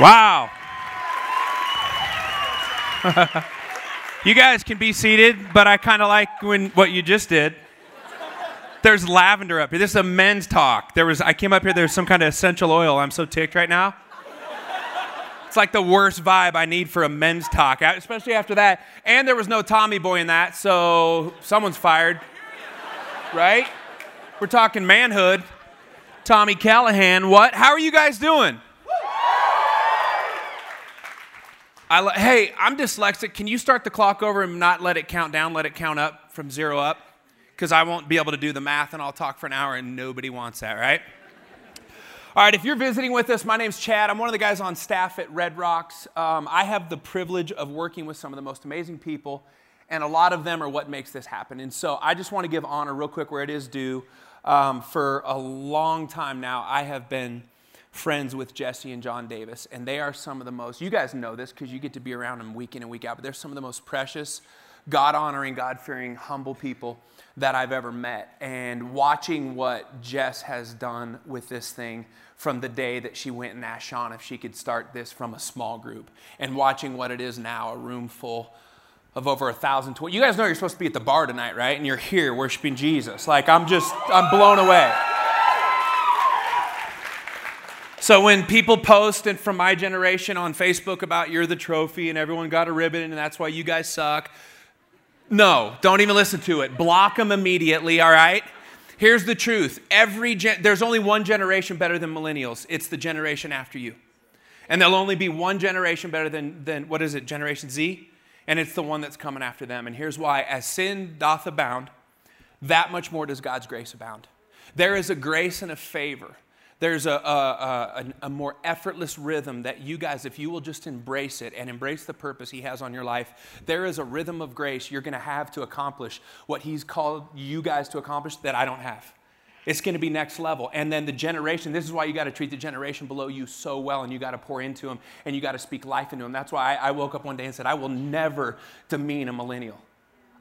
Wow. you guys can be seated, but I kind of like when what you just did. There's lavender up here. This is a men's talk. There was I came up here. There's some kind of essential oil. I'm so ticked right now. It's like the worst vibe I need for a men's talk, especially after that. And there was no Tommy Boy in that, so someone's fired, right? We're talking manhood. Tommy Callahan, what? How are you guys doing? I, hey, I'm dyslexic. Can you start the clock over and not let it count down, let it count up from zero up? Because I won't be able to do the math and I'll talk for an hour and nobody wants that, right? All right, if you're visiting with us, my name's Chad. I'm one of the guys on staff at Red Rocks. Um, I have the privilege of working with some of the most amazing people, and a lot of them are what makes this happen. And so I just want to give honor real quick where it is due. Um, for a long time now, I have been friends with Jesse and John Davis, and they are some of the most, you guys know this because you get to be around them week in and week out, but they're some of the most precious, God honoring, God fearing, humble people that I've ever met. And watching what Jess has done with this thing from the day that she went and asked Sean if she could start this from a small group, and watching what it is now, a room full of over a thousand. You guys know you're supposed to be at the bar tonight, right? And you're here worshiping Jesus. Like, I'm just, I'm blown away. So when people post and from my generation on Facebook about you're the trophy and everyone got a ribbon and that's why you guys suck, no, don't even listen to it. Block them immediately, all right? Here's the truth. Every gen- there's only one generation better than millennials. It's the generation after you. And there'll only be one generation better than, than what is it, Generation Z? And it's the one that's coming after them. And here's why. As sin doth abound, that much more does God's grace abound. There is a grace and a favor there's a, a, a, a, more effortless rhythm that you guys, if you will just embrace it and embrace the purpose He has on your life, there is a rhythm of grace you're going to have to accomplish what He's called you guys to accomplish that I don't have. It's going to be next level. And then the generation, this is why you got to treat the generation below you so well and you got to pour into them and you got to speak life into them. That's why I, I woke up one day and said, I will never demean a millennial.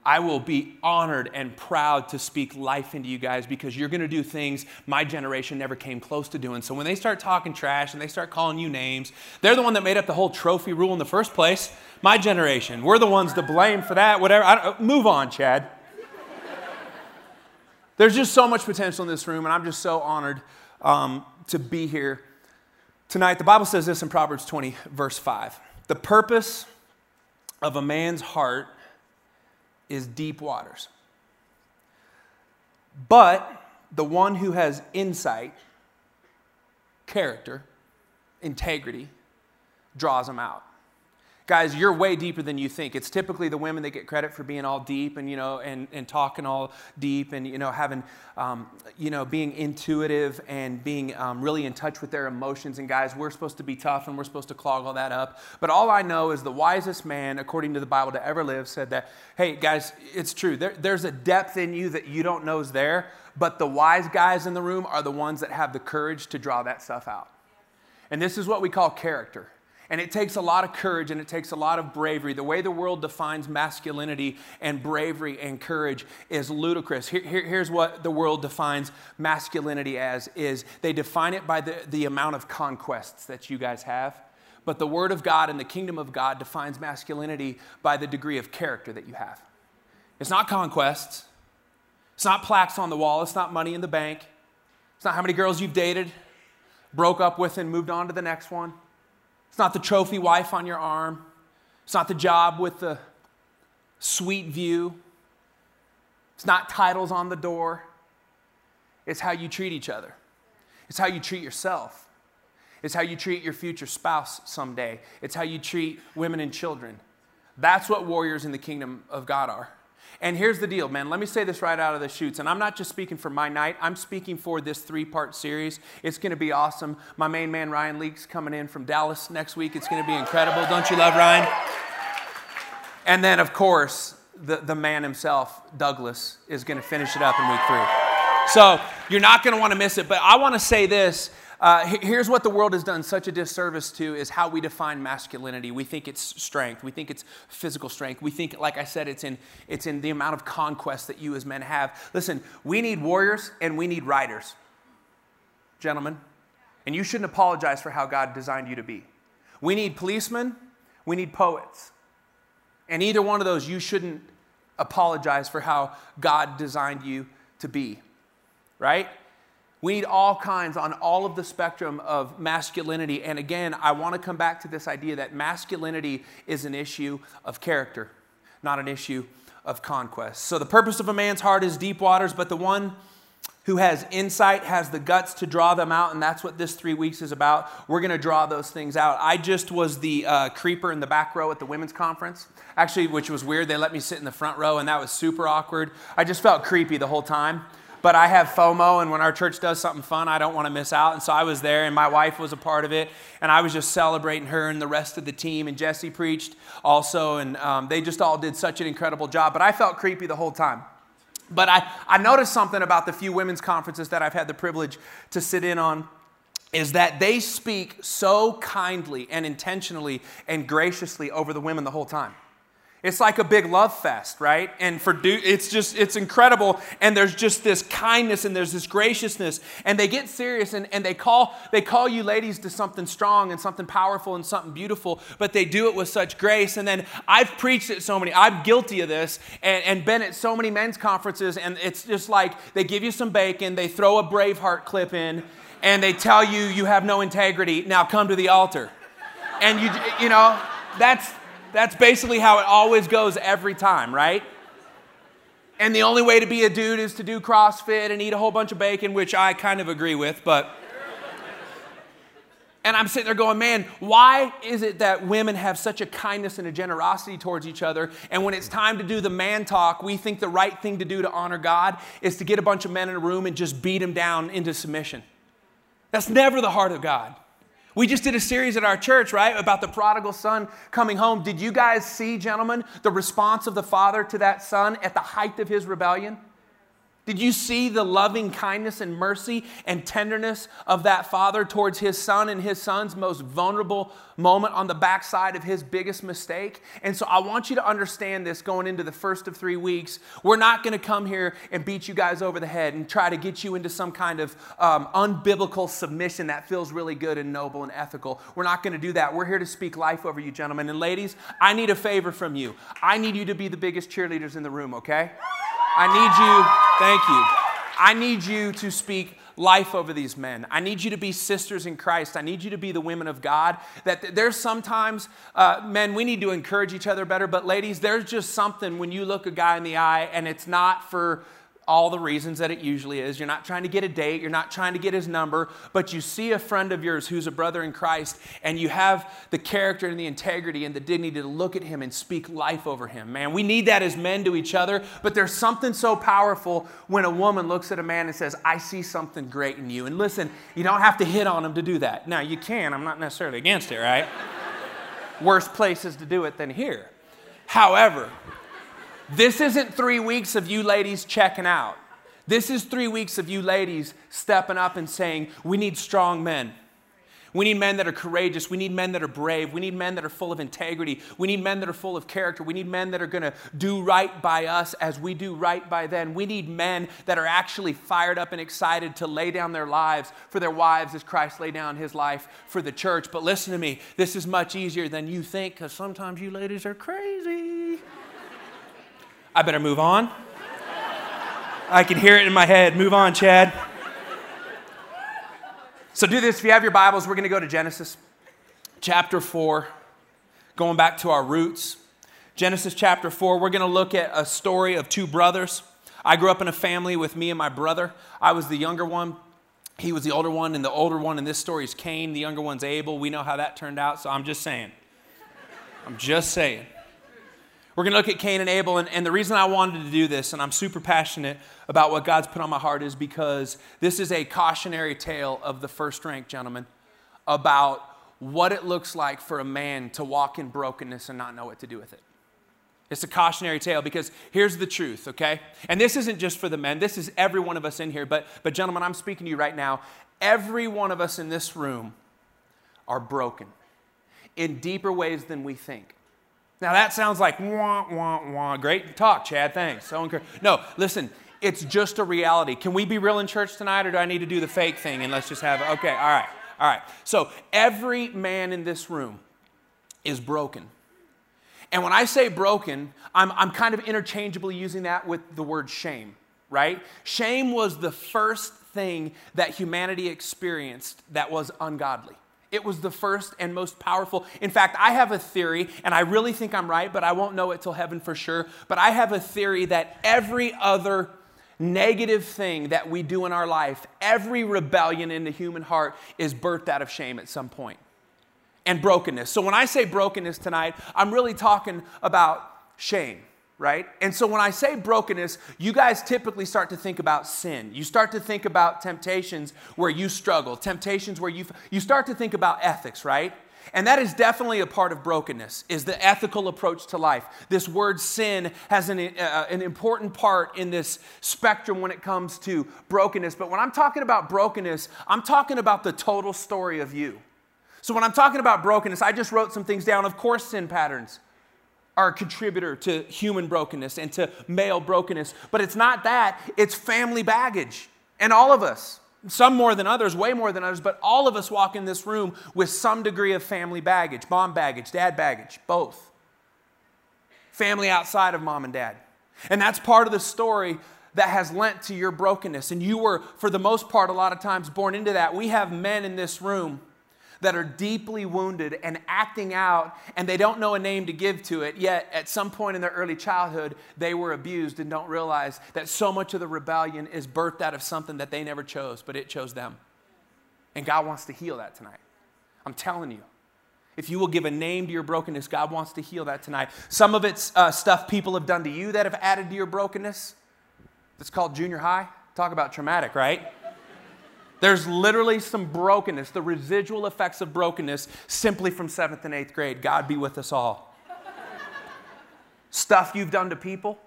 I will be honored and proud to speak life into you guys because you're going to do things my generation never came close to doing. So when they start talking trash and they start calling you names, they're the one that made up the whole trophy rule in the first place. My generation, we're the ones to blame for that. Whatever. move on, Chad. There's just so much potential in this room, and I'm just so honored um, to be here tonight. The Bible says this in Proverbs 20, verse 5. The purpose of a man's heart is deep waters. But the one who has insight, character, integrity, draws them out guys, you're way deeper than you think. It's typically the women that get credit for being all deep and, you know, and, and talking all deep and, you know, having, um, you know, being intuitive and being um, really in touch with their emotions. And guys, we're supposed to be tough and we're supposed to clog all that up. But all I know is the wisest man, according to the Bible, to ever live said that, hey, guys, it's true. There, there's a depth in you that you don't know is there, but the wise guys in the room are the ones that have the courage to draw that stuff out. And this is what we call character. And it takes a lot of courage and it takes a lot of bravery. The way the world defines masculinity and bravery and courage is ludicrous. Here, here, here's what the world defines masculinity as is they define it by the, the amount of conquests that you guys have. But the word of God and the kingdom of God defines masculinity by the degree of character that you have. It's not conquests. It's not plaques on the wall. It's not money in the bank. It's not how many girls you've dated, broke up with, and moved on to the next one. It's not the trophy wife on your arm. It's not the job with the sweet view. It's not titles on the door. It's how you treat each other. It's how you treat yourself. It's how you treat your future spouse someday. It's how you treat women and children. That's what warriors in the kingdom of God are. And here's the deal, man. Let me say this right out of the chutes. And I'm not just speaking for my night, I'm speaking for this three part series. It's going to be awesome. My main man, Ryan Leaks, coming in from Dallas next week. It's going to be incredible. Don't you love Ryan? And then, of course, the, the man himself, Douglas, is going to finish it up in week three. So you're not going to want to miss it. But I want to say this uh, here's what the world has done such a disservice to is how we define masculinity. We think it's strength. We think it's physical strength. We think, like I said, it's in, it's in the amount of conquest that you as men have. Listen, we need warriors and we need riders, gentlemen. And you shouldn't apologize for how God designed you to be. We need policemen, we need poets. And either one of those, you shouldn't apologize for how God designed you to be, right? We need all kinds on all of the spectrum of masculinity. And again, I want to come back to this idea that masculinity is an issue of character, not an issue of conquest. So the purpose of a man's heart is deep waters, but the one who has insight has the guts to draw them out, and that's what this three weeks is about. We're going to draw those things out. I just was the uh, creeper in the back row at the women's conference, actually, which was weird. They let me sit in the front row, and that was super awkward. I just felt creepy the whole time. But I have FOMO, and when our church does something fun, I don't want to miss out. And so I was there, and my wife was a part of it, and I was just celebrating her and the rest of the team. And Jesse preached also, and um, they just all did such an incredible job. But I felt creepy the whole time. But I, I noticed something about the few women's conferences that I've had the privilege to sit in on is that they speak so kindly and intentionally and graciously over the women the whole time. It's like a big love fest, right? And for it's just it's incredible. And there's just this kindness and there's this graciousness. And they get serious and, and they call they call you ladies to something strong and something powerful and something beautiful, but they do it with such grace. And then I've preached at so many, I'm guilty of this, and, and been at so many men's conferences, and it's just like they give you some bacon, they throw a Braveheart clip in, and they tell you you have no integrity. Now come to the altar. And you you know, that's that's basically how it always goes every time, right? And the only way to be a dude is to do CrossFit and eat a whole bunch of bacon, which I kind of agree with, but. And I'm sitting there going, man, why is it that women have such a kindness and a generosity towards each other? And when it's time to do the man talk, we think the right thing to do to honor God is to get a bunch of men in a room and just beat them down into submission. That's never the heart of God. We just did a series at our church, right, about the prodigal son coming home. Did you guys see, gentlemen, the response of the father to that son at the height of his rebellion? Did you see the loving kindness and mercy and tenderness of that father towards his son and his son's most vulnerable moment on the backside of his biggest mistake? And so I want you to understand this going into the first of three weeks. We're not going to come here and beat you guys over the head and try to get you into some kind of um, unbiblical submission that feels really good and noble and ethical. We're not going to do that. We're here to speak life over you, gentlemen. And ladies, I need a favor from you. I need you to be the biggest cheerleaders in the room, okay? I need you, thank you. I need you to speak life over these men. I need you to be sisters in Christ. I need you to be the women of God. That there's sometimes, uh, men, we need to encourage each other better, but ladies, there's just something when you look a guy in the eye and it's not for all the reasons that it usually is. You're not trying to get a date, you're not trying to get his number, but you see a friend of yours who's a brother in Christ, and you have the character and the integrity and the dignity to look at him and speak life over him. Man, we need that as men to each other, but there's something so powerful when a woman looks at a man and says, I see something great in you. And listen, you don't have to hit on him to do that. Now, you can, I'm not necessarily against it, right? Worse places to do it than here. However, this isn't three weeks of you ladies checking out. This is three weeks of you ladies stepping up and saying, We need strong men. We need men that are courageous. We need men that are brave. We need men that are full of integrity. We need men that are full of character. We need men that are going to do right by us as we do right by them. We need men that are actually fired up and excited to lay down their lives for their wives as Christ laid down his life for the church. But listen to me, this is much easier than you think because sometimes you ladies are crazy. I better move on. I can hear it in my head. Move on, Chad. So, do this. If you have your Bibles, we're going to go to Genesis chapter 4, going back to our roots. Genesis chapter 4, we're going to look at a story of two brothers. I grew up in a family with me and my brother. I was the younger one. He was the older one, and the older one in this story is Cain. The younger one's Abel. We know how that turned out, so I'm just saying. I'm just saying. We're going to look at Cain and Abel. And, and, the reason I wanted to do this, and I'm super passionate about what God's put on my heart, is because this is a cautionary tale of the first rank, gentlemen, about what it looks like for a man to walk in brokenness and not know what to do with it. It's a cautionary tale because here's the truth, okay? And this isn't just for the men, this is every one of us in here. But, but gentlemen, I'm speaking to you right now. Every one of us in this room are broken in deeper ways than we think. Now that sounds like wah, wah, wah. Great talk, Chad. Thanks. So encouraging. No, listen, it's just a reality. Can we be real in church tonight or do I need to do the fake thing and let's just have, it? okay, all right, all right. So every man in this room, is broken. And when I say broken, I'm, I'm kind of interchangeably using that with the word shame, right? Shame was the first thing that humanity experienced that was ungodly. It was the first and most powerful. In fact, I have a theory, and I really think I'm right, but I won't know it till heaven for sure. But I have a theory that every other negative thing that we do in our life, every rebellion in the human heart is birthed out of shame at some point and brokenness. So when I say brokenness tonight, I'm really talking about shame right? And so when I say brokenness, you guys typically start to think about sin. You start to think about temptations where you struggle, temptations where you you start to think about ethics, right? And that is definitely a part of brokenness, is the ethical approach to life. This word sin has an, uh, an important part in this spectrum when it comes to brokenness. But when I'm talking about brokenness, I'm talking about the total story of you. So when I'm talking about brokenness, I just wrote some things down. Of course, sin patterns are a contributor to human brokenness and to male brokenness. But it's not that, it's family baggage. And all of us, some more than others, way more than others, but all of us walk in this room with some degree of family baggage mom baggage, dad baggage, both. Family outside of mom and dad. And that's part of the story that has lent to your brokenness. And you were, for the most part, a lot of times born into that. We have men in this room that are deeply wounded and acting out, and they don't know a name to give to it, yet at some point in their early childhood, they were abused and don't realize that so much of the rebellion is birthed out of something that they never chose, but it chose them. And God wants to heal that tonight. I'm telling you. If you will give a name to your brokenness, God wants to heal that tonight. Some of it's uh, stuff people have done to you that have added to your brokenness. It's called junior high. Talk about traumatic, right? There's literally some brokenness, the residual effects of brokenness simply from seventh and eighth grade. God be with us all. Stuff you've done to people.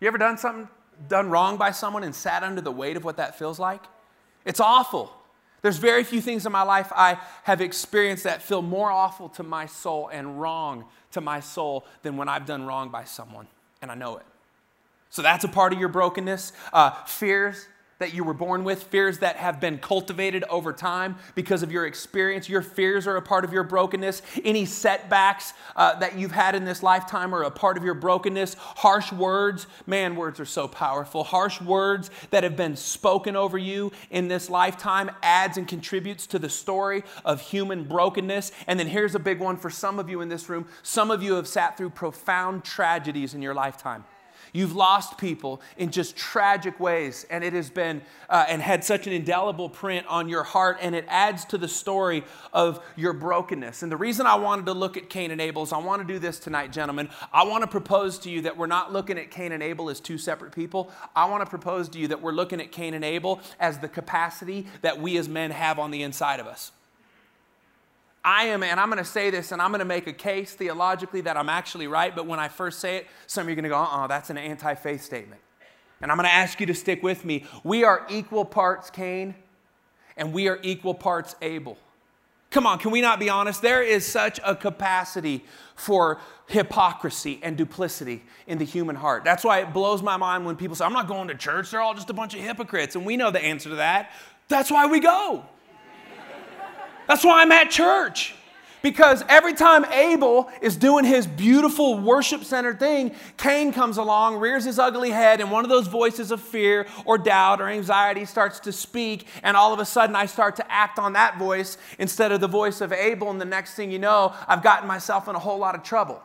You ever done something done wrong by someone and sat under the weight of what that feels like? It's awful. There's very few things in my life I have experienced that feel more awful to my soul and wrong to my soul than when I've done wrong by someone, and I know it. So that's a part of your brokenness. Uh, fears, that you were born with, fears that have been cultivated over time because of your experience. Your fears are a part of your brokenness. Any setbacks uh, that you've had in this lifetime are a part of your brokenness. Harsh words, man, words are so powerful. Harsh words that have been spoken over you in this lifetime adds and contributes to the story of human brokenness. And then here's a big one for some of you in this room. Some of you have sat through profound tragedies in your lifetime. You've lost people in just tragic ways, and it has been uh, and had such an indelible print on your heart, and it adds to the story of your brokenness. And the reason I wanted to look at Cain and Abel is I want to do this tonight, gentlemen. I want to propose to you that we're not looking at Cain and Abel as two separate people. I want to propose to you that we're looking at Cain and Abel as the capacity that we as men have on the inside of us. I am, and I'm going to say this, and I'm going to make a case theologically that I'm actually right, but when I first say it, some of you are going to go, uh uh that's an anti faith statement. And I'm going to ask you to stick with me. We are equal parts Cain, and we are equal parts Abel. Come on, can we not be honest? There is such a capacity for hypocrisy and duplicity in the human heart. That's why it blows my mind when people say, I'm not going to church, they're all just a bunch of hypocrites. And we know the answer to that. That's why we go. That's why I'm at church. Because every time Abel is doing his beautiful worship centered thing, Cain comes along, rears his ugly head, and one of those voices of fear or doubt or anxiety starts to speak. And all of a sudden, I start to act on that voice instead of the voice of Abel. And the next thing you know, I've gotten myself in a whole lot of trouble.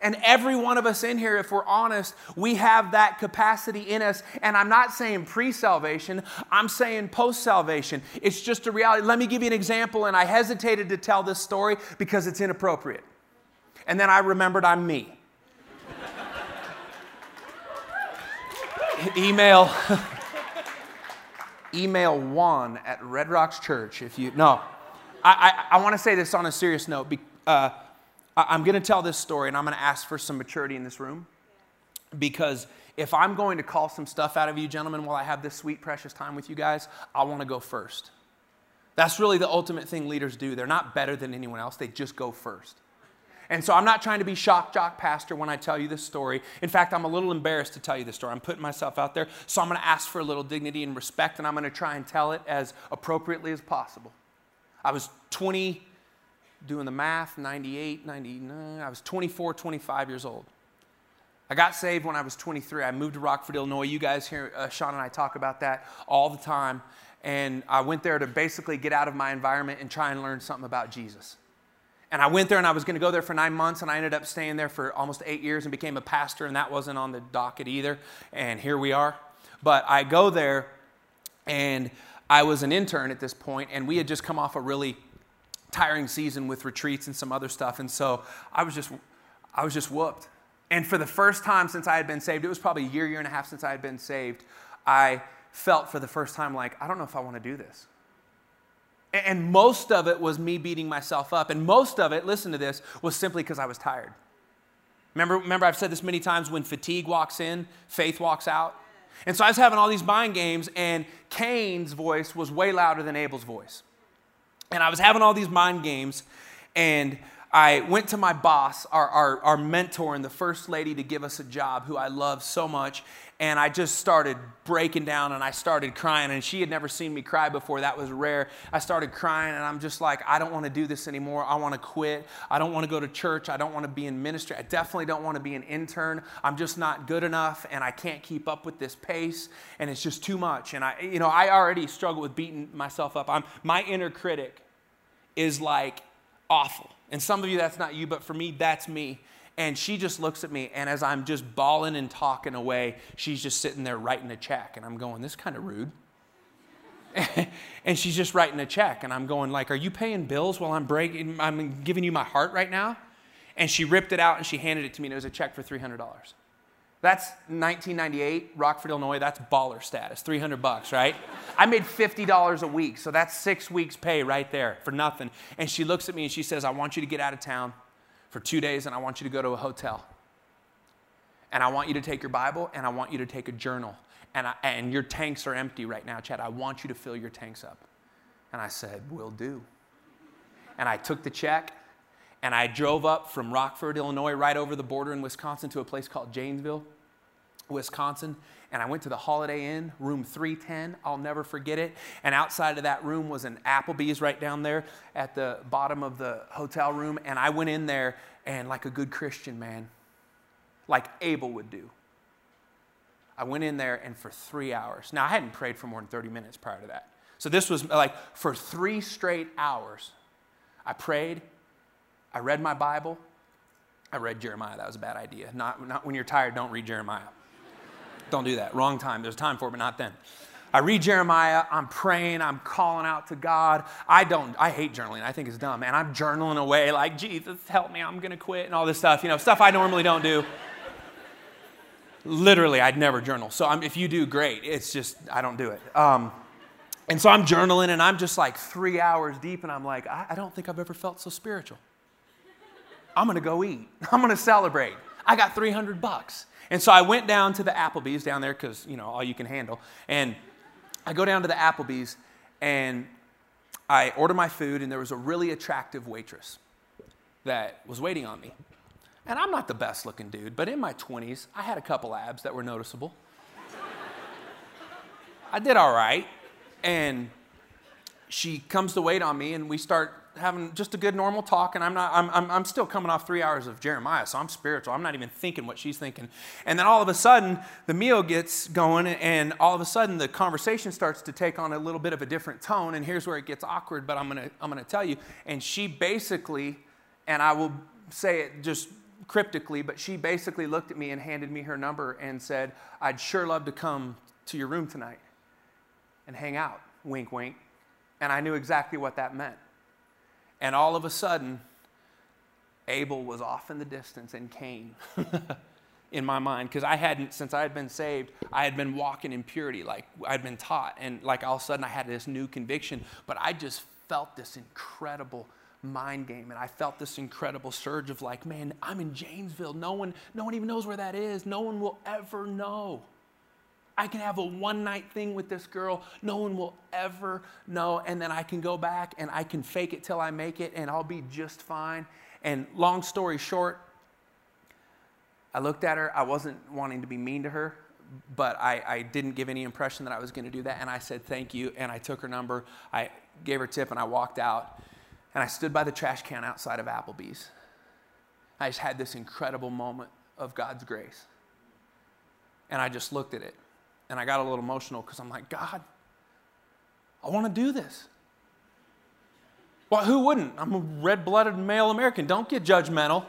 And every one of us in here, if we're honest, we have that capacity in us. And I'm not saying pre salvation, I'm saying post salvation. It's just a reality. Let me give you an example, and I hesitated to tell this story because it's inappropriate. And then I remembered I'm me. email email Juan at Red Rocks Church if you no. I, I, I want to say this on a serious note. Uh, I'm going to tell this story and I'm going to ask for some maturity in this room because if I'm going to call some stuff out of you, gentlemen, while I have this sweet, precious time with you guys, I want to go first. That's really the ultimate thing leaders do. They're not better than anyone else, they just go first. And so I'm not trying to be shock jock pastor when I tell you this story. In fact, I'm a little embarrassed to tell you this story. I'm putting myself out there. So I'm going to ask for a little dignity and respect, and I'm going to try and tell it as appropriately as possible. I was 20 doing the math, 98, 99, I was 24, 25 years old. I got saved when I was 23. I moved to Rockford, Illinois. You guys hear uh, Sean and I talk about that all the time. And I went there to basically get out of my environment and try and learn something about Jesus. And I went there and I was going to go there for nine months, and I ended up staying there for almost eight years and became a pastor, and that wasn't on the docket either. And here we are. But I go there, and I was an intern at this point, and we had just come off a really tiring season with retreats and some other stuff. And so I was just, I was just whooped. And for the first time since I had been saved, it was probably a year, year and a half since I had been saved, I felt for the first time like, I don't know if I want to do this. And most of it was me beating myself up. And most of it, listen to this, was simply because I was tired. Remember, remember, I've said this many times when fatigue walks in, faith walks out. And so I was having all these mind games, and Cain's voice was way louder than Abel's voice. And I was having all these mind games, and I went to my boss, our, our, our, mentor, and the first lady to give us a job, who I love so much. And I just started breaking down and I started crying. And she had never seen me cry before. That was rare. I started crying and I'm just like, I don't want to do this anymore. I want to quit. I don't want to go to church. I don't want to be in ministry. I definitely don't want to be an intern. I'm just not good enough and I can't keep up with this pace. And it's just too much. And I, you know, I already struggle with beating myself up. I'm, my inner critic is like awful. And some of you, that's not you, but for me, that's me. And she just looks at me, and as I'm just bawling and talking away, she's just sitting there writing a check. And I'm going, this is kind of rude. and she's just writing a check, and I'm going, like, are you paying bills while I'm breaking, I'm giving you my heart right now? And she ripped it out and she handed it to me, and it was a check for $300. That's 1998, Rockford, Illinois. That's baller status, 300 bucks, right? I made $50 a week, so that's six weeks' pay right there for nothing. And she looks at me and she says, I want you to get out of town for two days and I want you to go to a hotel. And I want you to take your Bible and I want you to take a journal. And, I, and your tanks are empty right now, Chad. I want you to fill your tanks up. And I said, Will do. And I took the check and I drove up from Rockford, Illinois, right over the border in Wisconsin to a place called Janesville, Wisconsin. And I went to the Holiday Inn, room 310. I'll never forget it. And outside of that room was an Applebee's right down there at the bottom of the hotel room. And I went in there and, like a good Christian man, like Abel would do, I went in there and for three hours. Now, I hadn't prayed for more than 30 minutes prior to that. So this was like for three straight hours. I prayed I read my Bible. I read Jeremiah. That was a bad idea. Not, not when you're tired, don't read Jeremiah. don't do that. Wrong time. There's time for it, but not then. I read Jeremiah, I'm praying, I'm calling out to God. I don't, I hate journaling. I think it's dumb. And I'm journaling away like, Jesus, help me, I'm to quit, and all this stuff, you know, stuff I normally don't do. Literally, I'd never journal. So I'm, if you do, great. It's just, I don't do it. Um, and so I'm journaling, and I'm just like three hours deep, and I'm like, I, I don't think I've ever felt so spiritual. I'm going to go eat. I'm going to celebrate. I got 300 bucks. And so I went down to the Applebee's down there because, you know, all you can handle. And I go down to the Applebee's and I order my food, and there was a really attractive waitress that was waiting on me. And I'm not the best looking dude, but in my 20s, I had a couple abs that were noticeable. I did all right. And she comes to wait on me, and we start having just a good normal talk, and I'm not. I'm, I'm, I'm still coming off three hours of Jeremiah, so I'm spiritual. I'm not even thinking what she's thinking. And then all of a sudden, the meal gets going, and all of a sudden, the conversation starts to take on a little bit of a different tone. And here's where it gets awkward, but I'm gonna I'm gonna tell you. And she basically, and I will say it just cryptically, but she basically looked at me and handed me her number and said, "I'd sure love to come to your room tonight and hang out." Wink, wink. And I knew exactly what that meant. And all of a sudden, Abel was off in the distance and Cain in my mind. Because I hadn't, since I had been saved, I had been walking in purity, like I'd been taught. And like all of a sudden, I had this new conviction, but I just felt this incredible mind game. And i felt this incredible surge of like man i'm in janesville. No one no one even knows where that is. No one will ever know I can have a one night thing with this girl. No one will ever know. And then I can go back and I can fake it till I make it and I'll be just fine. And long story short, I looked at her. I wasn't wanting to be mean to her, but I, I didn't give any impression that I was going to do that. And I said thank you. And I took her number. I gave her tip and I walked out. And I stood by the trash can outside of Applebee's. I just had this incredible moment of God's grace. And I just looked at it. And I got a little emotional because I'm like, God, I want to do this. Well, who wouldn't? I'm a red blooded male American. Don't get judgmental.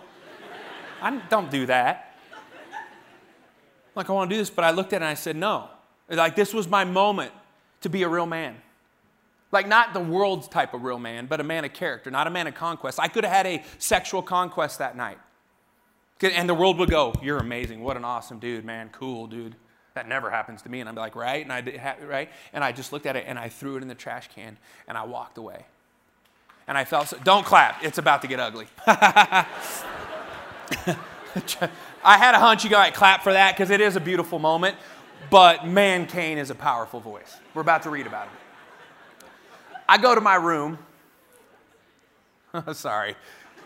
I don't do that. Like, I want to do this, but I looked at it and I said, no. Like, this was my moment to be a real man. Like, not the world's type of real man, but a man of character, not a man of conquest. I could have had a sexual conquest that night. And the world would go, You're amazing. What an awesome dude, man. Cool, dude. That never happens to me. And I'm like, Right? And I did, right? And I just looked at it and I threw it in the trash can and I walked away. And I felt, so, don't clap. It's about to get ugly. I had a hunch you might clap for that because it is a beautiful moment. But man, Cain is a powerful voice. We're about to read about him. I go to my room. Sorry.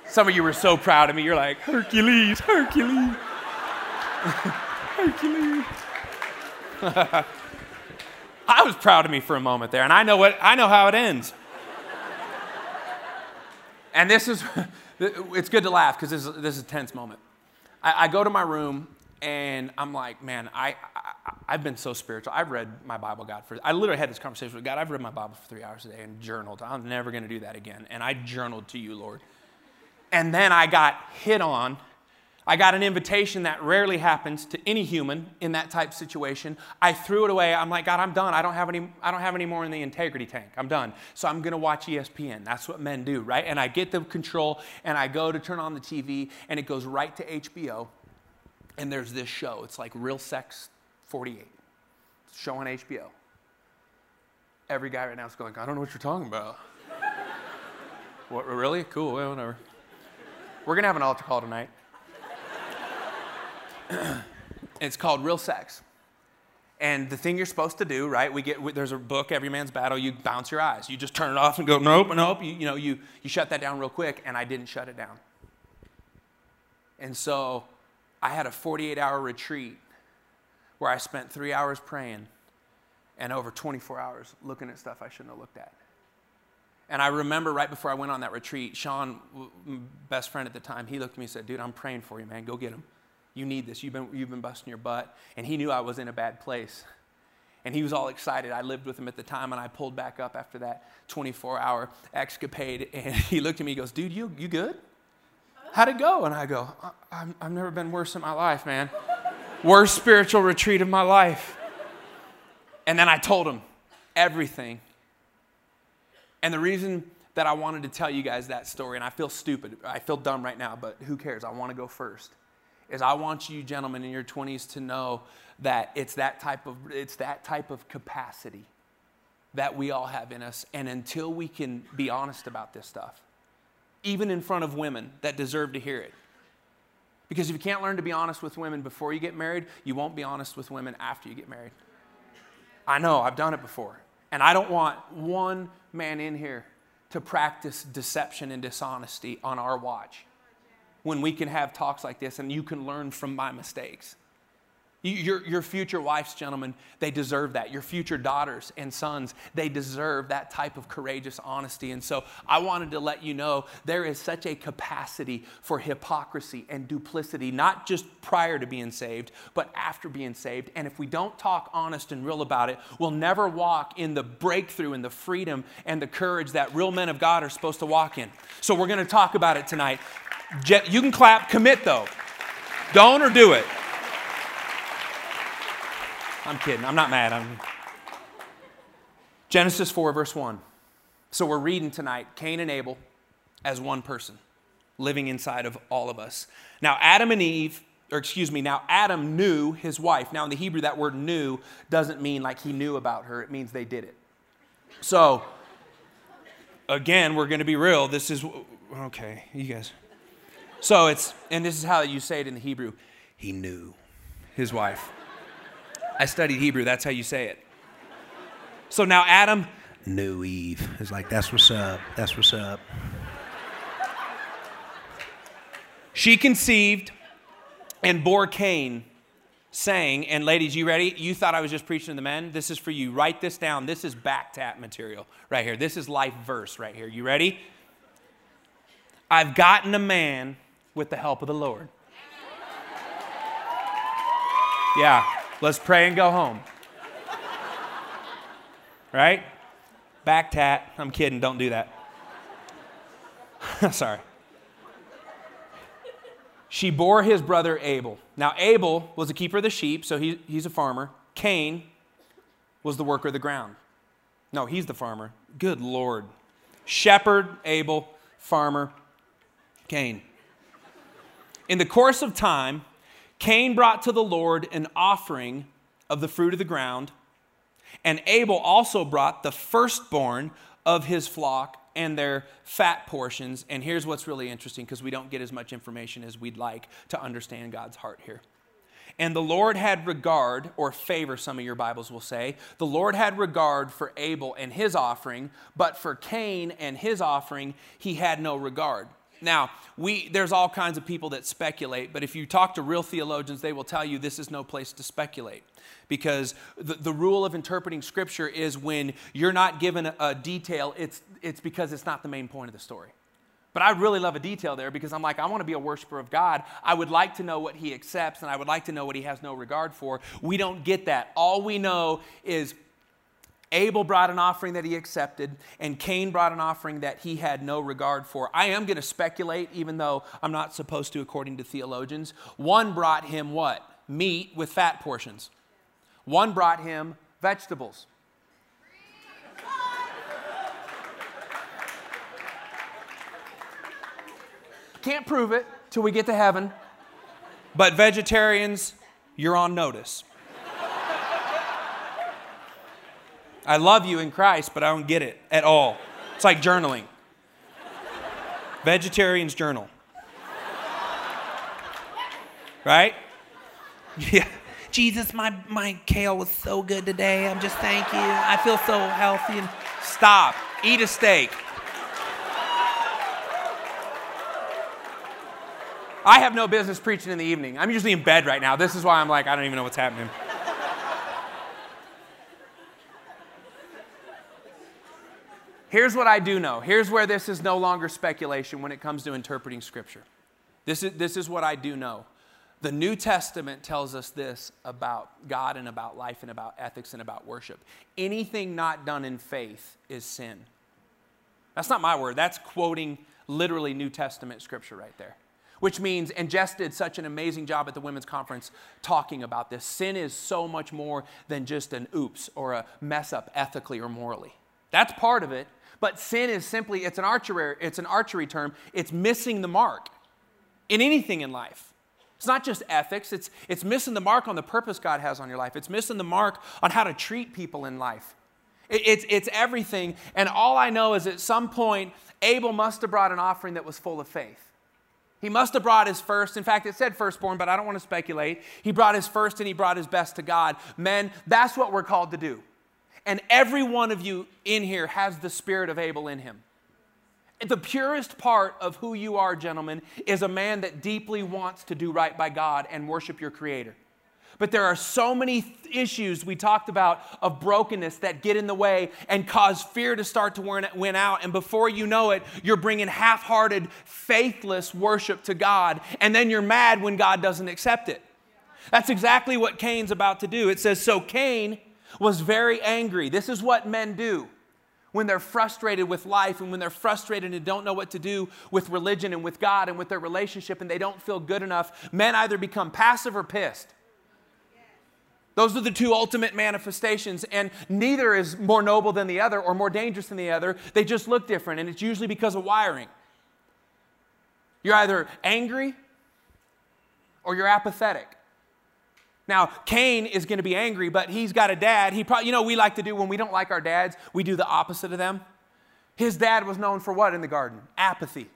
Some of you were so proud of me. You're like, Hercules, Hercules, Hercules. I was proud of me for a moment there, and I know what I know how it ends. and this is, it's good to laugh because this is, this is a tense moment. I, I go to my room and I'm like, man, I, I, have been so spiritual. I've read my Bible, God, for, I literally had this conversation with God. I've read my Bible for three hours a day and journaled. I'm never going to do that again. And I journaled to you, Lord. And then I got hit on. I got an invitation that rarely happens to any human in that type situation. I threw it away. I'm like, God, I'm done. I don't have any, I don't have any more in the integrity tank. I'm done. So I'm going to watch ESPN. That's what men do, right? And I get the control and I go to turn on the TV and it goes right to HBO and there's this show. It's like Real Sex 48. It's show on HBO. Every guy right now is going, I don't know what you're talking about. what, really? Cool, well, whatever. We're going to have an altar call tonight. it's called Real Sex. And the thing you're supposed to do, right? We get there's a book, Every Man's Battle. You bounce your eyes. You just turn it off and go, nope, nope. You, you know, you you shut that down real quick. And I didn't shut it down. And so I had a 48 hour retreat where I spent three hours praying and over 24 hours looking at stuff I shouldn't have looked at. And I remember right before I went on that retreat, Sean, best friend at the time, he looked at me and said, Dude, I'm praying for you, man. Go get him. You need this. You've been, you've been busting your butt. And he knew I was in a bad place. And he was all excited. I lived with him at the time, and I pulled back up after that 24 hour escapade. And he looked at me, he goes, Dude, you, you good? How'd it go? And I go, I, have never been worse in my life, man. Worst spiritual retreat of my life. And then I told him everything. And the reason that I wanted to tell you guys that story, and I feel stupid, I feel dumb right now, but who cares? I want to go first. Is I want you gentlemen in your 20s to know that it's that type of it's that type of capacity that we all have in us. And until we can be honest about this stuff, even in front of women that deserve to hear it. Because if you can't learn to be honest with women before you get married, you won't be honest with women after you get married. I know, I've done it before. And I don't want one man in here to practice deception and dishonesty on our watch when we can have talks like this and you can learn from my mistakes. Your, your future wives, gentlemen, they deserve that. Your future daughters and sons, they deserve that type of courageous honesty. And so I wanted to let you know there is such a capacity for hypocrisy and duplicity, not just prior to being saved, but after being saved. And if we don't talk honest and real about it, we'll never walk in the breakthrough and the freedom and the courage that real men of God are supposed to walk in. So we're going to talk about it tonight. You can clap, commit though. Don't or do it. I'm kidding. I'm not mad. I'm... Genesis 4, verse 1. So we're reading tonight Cain and Abel as one person living inside of all of us. Now, Adam and Eve, or excuse me, now Adam knew his wife. Now, in the Hebrew, that word knew doesn't mean like he knew about her, it means they did it. So, again, we're going to be real. This is, okay, you guys. So it's, and this is how you say it in the Hebrew he knew his wife. I studied Hebrew. That's how you say it. So now Adam knew Eve. It's like, that's what's up. That's what's up. She conceived and bore Cain, saying, and ladies, you ready? You thought I was just preaching to the men? This is for you. Write this down. This is back tap material right here. This is life verse right here. You ready? I've gotten a man with the help of the Lord. Yeah, let's pray and go home. Right? Back tat. I'm kidding, don't do that. Sorry. She bore his brother Abel. Now, Abel was a keeper of the sheep, so he, he's a farmer. Cain was the worker of the ground. No, he's the farmer. Good Lord. Shepherd, Abel, farmer, Cain. In the course of time, Cain brought to the Lord an offering of the fruit of the ground, and Abel also brought the firstborn of his flock and their fat portions. And here's what's really interesting because we don't get as much information as we'd like to understand God's heart here. And the Lord had regard, or favor, some of your Bibles will say. The Lord had regard for Abel and his offering, but for Cain and his offering, he had no regard. Now, we, there's all kinds of people that speculate, but if you talk to real theologians, they will tell you this is no place to speculate. Because the, the rule of interpreting Scripture is when you're not given a, a detail, it's, it's because it's not the main point of the story. But I really love a detail there because I'm like, I want to be a worshiper of God. I would like to know what He accepts and I would like to know what He has no regard for. We don't get that. All we know is Abel brought an offering that he accepted, and Cain brought an offering that he had no regard for. I am going to speculate, even though I'm not supposed to, according to theologians. One brought him what? Meat with fat portions. One brought him vegetables. Can't prove it till we get to heaven. But vegetarians, you're on notice. I love you in Christ, but I don't get it at all. It's like journaling. Vegetarians journal. Right? Yeah. Jesus, my, my kale was so good today. I'm just thank you. I feel so healthy and stop. Eat a steak. I have no business preaching in the evening. I'm usually in bed right now. This is why I'm like, I don't even know what's happening. Here's what I do know. Here's where this is no longer speculation when it comes to interpreting Scripture. This is, this is what I do know. The New Testament tells us this about God and about life and about ethics and about worship. Anything not done in faith is sin. That's not my word, that's quoting literally New Testament Scripture right there which means, and Jess did such an amazing job at the women's conference talking about this. Sin is so much more than just an oops or a mess up ethically or morally. That's part of it, but sin is simply, it's an archery, it's an archery term, it's missing the mark in anything in life. It's not just ethics, it's, it's missing the mark on the purpose God has on your life. It's missing the mark on how to treat people in life. It, it's, it's everything. And all I know is at some point, Abel must have brought an offering that was full of faith. He must have brought his first. In fact, it said firstborn, but I don't want to speculate. He brought his first and he brought his best to God. Men, that's what we're called to do. And every one of you in here has the spirit of Abel in him. The purest part of who you are, gentlemen, is a man that deeply wants to do right by God and worship your Creator. But there are so many issues we talked about of brokenness that get in the way and cause fear to start to win out. And before you know it, you're bringing half hearted, faithless worship to God. And then you're mad when God doesn't accept it. That's exactly what Cain's about to do. It says, So Cain was very angry. This is what men do when they're frustrated with life and when they're frustrated and don't know what to do with religion and with God and with their relationship and they don't feel good enough. Men either become passive or pissed. Those are the two ultimate manifestations, and neither is more noble than the other or more dangerous than the other. They just look different, and it's usually because of wiring. You're either angry or you're apathetic. Now, Cain is going to be angry, but he's got a dad. He probably, you know, we like to do when we don't like our dads, we do the opposite of them. His dad was known for what in the garden? Apathy.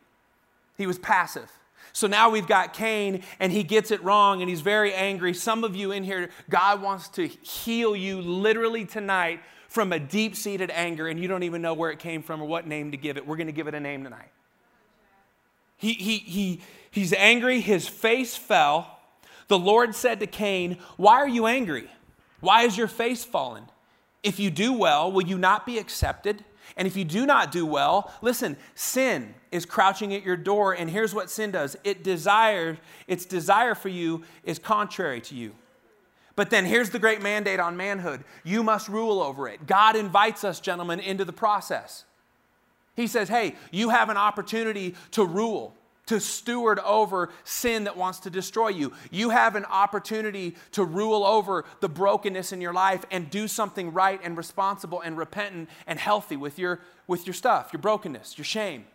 He was passive. So now we've got Cain, and he gets it wrong, and he's very angry. Some of you in here, God wants to heal you literally tonight from a deep seated anger, and you don't even know where it came from or what name to give it. We're going to give it a name tonight. He, he, he, he's angry, his face fell. The Lord said to Cain, Why are you angry? Why is your face fallen? If you do well, will you not be accepted? And if you do not do well, listen, sin is crouching at your door. And here's what sin does it desires, its desire for you is contrary to you. But then here's the great mandate on manhood you must rule over it. God invites us, gentlemen, into the process. He says, hey, you have an opportunity to rule to steward over sin that wants to destroy you. You have an opportunity to rule over the brokenness in your life and do something right and responsible and repentant and healthy with your, with your stuff, your brokenness, your shame.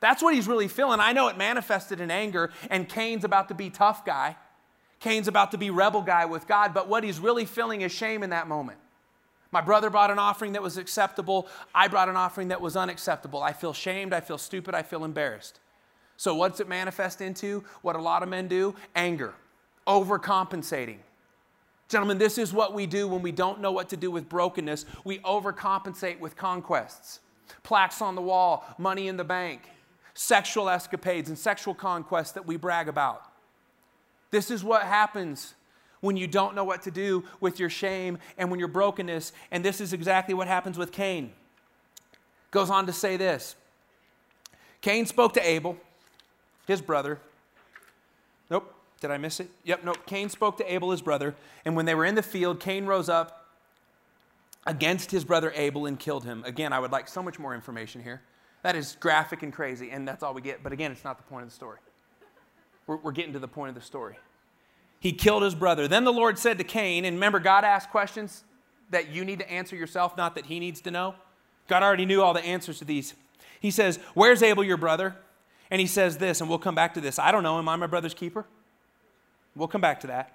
That's what he's really feeling. I know it manifested in anger, and Cain's about to be tough guy. Cain's about to be rebel guy with God, but what he's really feeling is shame in that moment. My brother brought an offering that was acceptable. I brought an offering that was unacceptable. I feel shamed. I feel stupid. I feel embarrassed. So, what's it manifest into? What a lot of men do? Anger, overcompensating. Gentlemen, this is what we do when we don't know what to do with brokenness. We overcompensate with conquests, plaques on the wall, money in the bank, sexual escapades, and sexual conquests that we brag about. This is what happens when you don't know what to do with your shame and when your brokenness. And this is exactly what happens with Cain. Goes on to say this Cain spoke to Abel his brother. Nope, did I miss it? Yep, nope. Cain spoke to Abel, his brother, and when they were in the field, Cain rose up against his brother Abel and killed him. Again, I would like so much more information here. That is graphic and crazy, and that's all we get. But again, it's not the point of the story. We're, we're getting to the point of the story. He killed his brother. Then the Lord said to Cain, and remember, God asked questions that you need to answer yourself, not that he needs to know. God already knew all the answers to these. He says, Where's Abel, your brother? And he says this, and we'll come back to this. I don't know, am I my brother's keeper? We'll come back to that.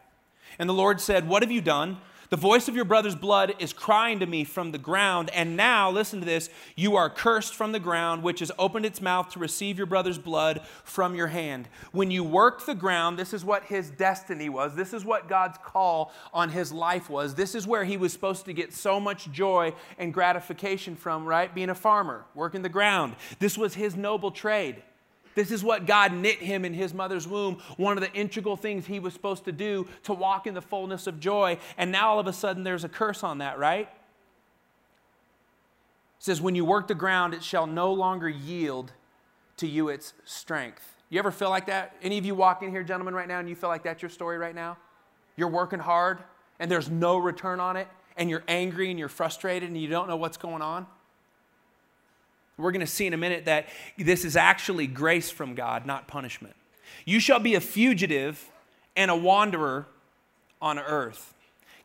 And the Lord said, What have you done? The voice of your brother's blood is crying to me from the ground. And now, listen to this you are cursed from the ground, which has opened its mouth to receive your brother's blood from your hand. When you worked the ground, this is what his destiny was. This is what God's call on his life was. This is where he was supposed to get so much joy and gratification from, right? Being a farmer, working the ground. This was his noble trade. This is what God knit him in his mother's womb, one of the integral things he was supposed to do to walk in the fullness of joy. And now all of a sudden there's a curse on that, right? It says, When you work the ground, it shall no longer yield to you its strength. You ever feel like that? Any of you walk in here, gentlemen, right now, and you feel like that's your story right now? You're working hard and there's no return on it, and you're angry and you're frustrated and you don't know what's going on? We're going to see in a minute that this is actually grace from God, not punishment. You shall be a fugitive and a wanderer on earth.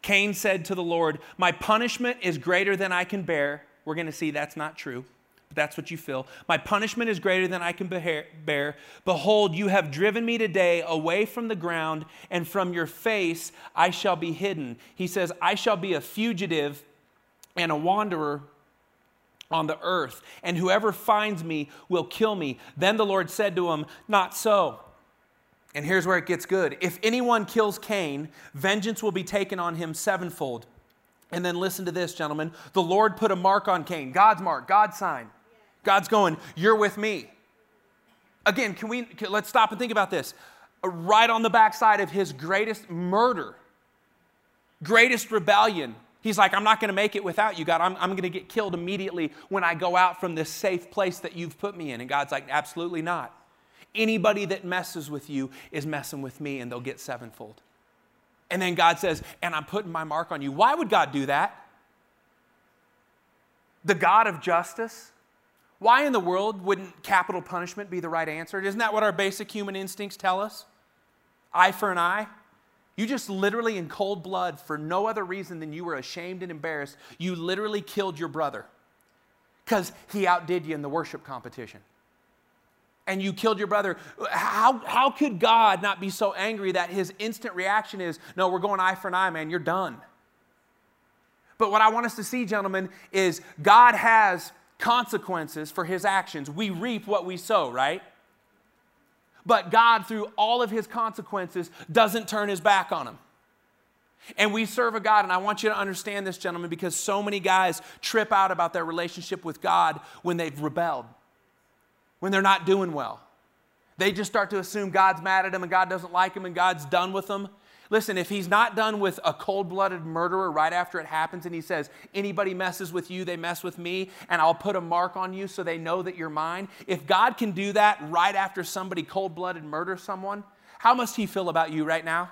Cain said to the Lord, My punishment is greater than I can bear. We're going to see that's not true, but that's what you feel. My punishment is greater than I can bear. Behold, you have driven me today away from the ground, and from your face I shall be hidden. He says, I shall be a fugitive and a wanderer on the earth, and whoever finds me will kill me. Then the Lord said to him, Not so. And here's where it gets good. If anyone kills Cain, vengeance will be taken on him sevenfold. And then listen to this, gentlemen. The Lord put a mark on Cain, God's mark, God's sign. God's going, You're with me. Again, can we can, let's stop and think about this. Right on the backside of his greatest murder, greatest rebellion, He's like, I'm not going to make it without you, God. I'm, I'm going to get killed immediately when I go out from this safe place that you've put me in. And God's like, absolutely not. Anybody that messes with you is messing with me, and they'll get sevenfold. And then God says, and I'm putting my mark on you. Why would God do that? The God of justice? Why in the world wouldn't capital punishment be the right answer? Isn't that what our basic human instincts tell us? Eye for an eye? You just literally, in cold blood, for no other reason than you were ashamed and embarrassed, you literally killed your brother because he outdid you in the worship competition. And you killed your brother. How, how could God not be so angry that his instant reaction is, no, we're going eye for an eye, man, you're done? But what I want us to see, gentlemen, is God has consequences for his actions. We reap what we sow, right? But God, through all of his consequences, doesn't turn his back on him. And we serve a God, and I want you to understand this, gentlemen, because so many guys trip out about their relationship with God when they've rebelled, when they're not doing well. They just start to assume God's mad at them and God doesn't like them and God's done with them. Listen, if he's not done with a cold blooded murderer right after it happens and he says, anybody messes with you, they mess with me, and I'll put a mark on you so they know that you're mine. If God can do that right after somebody cold blooded murders someone, how must he feel about you right now?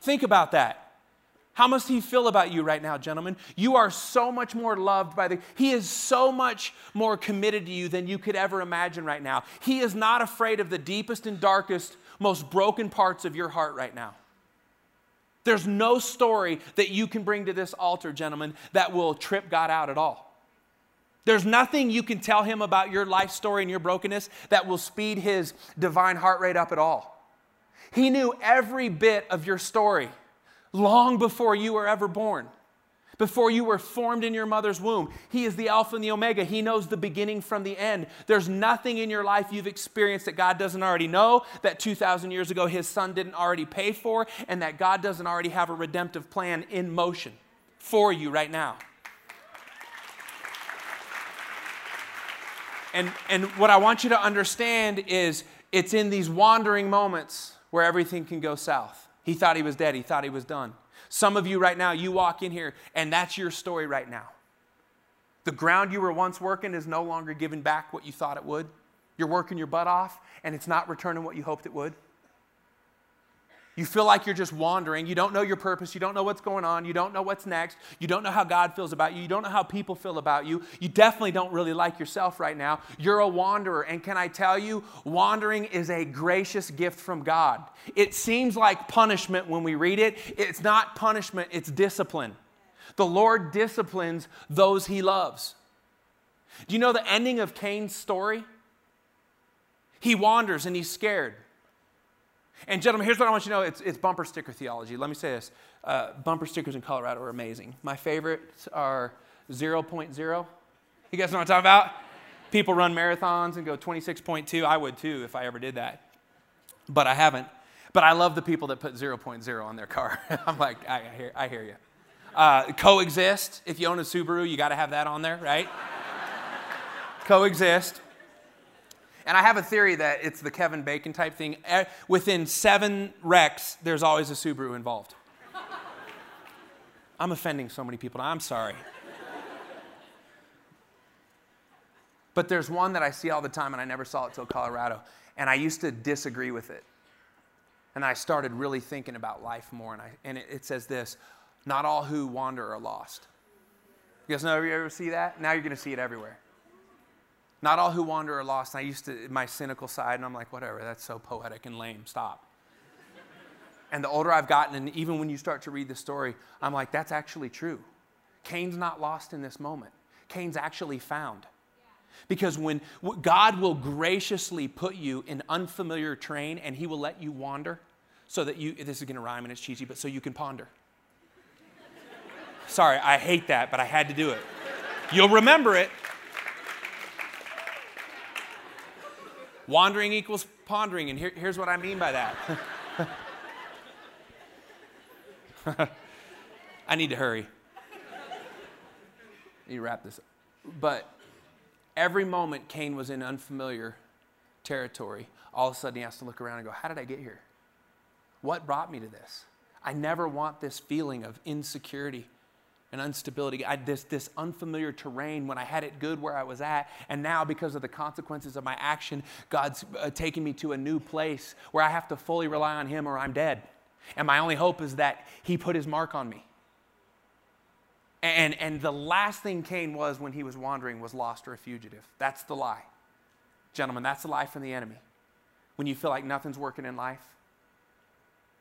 Think about that. How must he feel about you right now, gentlemen? You are so much more loved by the He is so much more committed to you than you could ever imagine right now. He is not afraid of the deepest and darkest, most broken parts of your heart right now. There's no story that you can bring to this altar, gentlemen, that will trip God out at all. There's nothing you can tell him about your life story and your brokenness that will speed his divine heart rate up at all. He knew every bit of your story long before you were ever born, before you were formed in your mother's womb. He is the Alpha and the Omega. He knows the beginning from the end. There's nothing in your life you've experienced that God doesn't already know, that 2,000 years ago His Son didn't already pay for, and that God doesn't already have a redemptive plan in motion for you right now. And, and what I want you to understand is it's in these wandering moments where everything can go south. He thought he was dead. He thought he was done. Some of you right now, you walk in here and that's your story right now. The ground you were once working is no longer giving back what you thought it would. You're working your butt off and it's not returning what you hoped it would. You feel like you're just wandering. You don't know your purpose. You don't know what's going on. You don't know what's next. You don't know how God feels about you. You don't know how people feel about you. You definitely don't really like yourself right now. You're a wanderer. And can I tell you, wandering is a gracious gift from God. It seems like punishment when we read it. It's not punishment, it's discipline. The Lord disciplines those he loves. Do you know the ending of Cain's story? He wanders and he's scared. And, gentlemen, here's what I want you to know it's, it's bumper sticker theology. Let me say this uh, bumper stickers in Colorado are amazing. My favorites are 0.0. You guys know what I'm talking about? People run marathons and go 26.2. I would too if I ever did that. But I haven't. But I love the people that put 0.0 on their car. I'm like, I, hear, I hear you. Uh, coexist. If you own a Subaru, you got to have that on there, right? coexist. And I have a theory that it's the Kevin Bacon type thing. Within seven wrecks, there's always a Subaru involved. I'm offending so many people. I'm sorry. But there's one that I see all the time, and I never saw it till Colorado. And I used to disagree with it. And I started really thinking about life more. And, I, and it, it says this Not all who wander are lost. You guys know, you ever see that? Now you're going to see it everywhere. Not all who wander are lost. And I used to, my cynical side, and I'm like, whatever, that's so poetic and lame. Stop. and the older I've gotten, and even when you start to read the story, I'm like, that's actually true. Cain's not lost in this moment, Cain's actually found. Because when God will graciously put you in unfamiliar terrain and He will let you wander so that you, this is going to rhyme and it's cheesy, but so you can ponder. Sorry, I hate that, but I had to do it. You'll remember it. Wandering equals pondering, and here, here's what I mean by that. I need to hurry. You wrap this up. But every moment Cain was in unfamiliar territory, all of a sudden he has to look around and go, How did I get here? What brought me to this? I never want this feeling of insecurity and instability. I, this, this unfamiliar terrain when I had it good where I was at. And now, because of the consequences of my action, God's uh, taking me to a new place where I have to fully rely on Him or I'm dead. And my only hope is that He put His mark on me. And, and the last thing Cain was when he was wandering was lost or a fugitive. That's the lie. Gentlemen, that's the lie from the enemy. When you feel like nothing's working in life,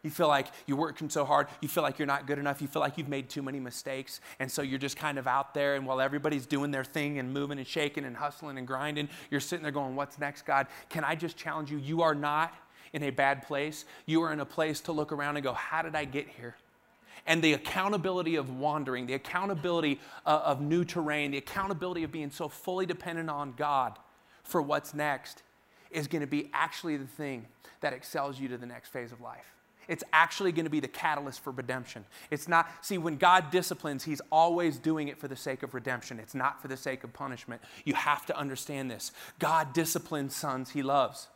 you feel like you're working so hard. You feel like you're not good enough. You feel like you've made too many mistakes. And so you're just kind of out there. And while everybody's doing their thing and moving and shaking and hustling and grinding, you're sitting there going, What's next, God? Can I just challenge you? You are not in a bad place. You are in a place to look around and go, How did I get here? And the accountability of wandering, the accountability uh, of new terrain, the accountability of being so fully dependent on God for what's next is going to be actually the thing that excels you to the next phase of life it's actually going to be the catalyst for redemption. It's not, see, when God disciplines, He's always doing it for the sake of redemption. It's not for the sake of punishment. You have to understand this. God disciplines sons He loves.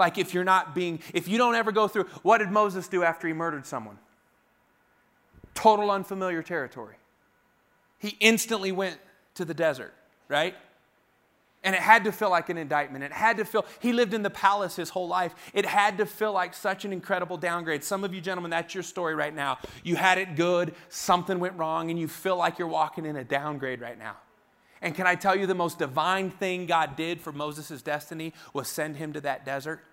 Like if you're not being, if you don't ever go through, what did Moses do after he murdered someone? Total unfamiliar territory. He instantly went to the desert, right? And it had to feel like an indictment. It had to feel, he lived in the palace his whole life. It had to feel like such an incredible downgrade. Some of you gentlemen, that's your story right now. You had it good, something went wrong, and you feel like you're walking in a downgrade right now. And can I tell you the most divine thing God did for Moses' destiny was send him to that desert?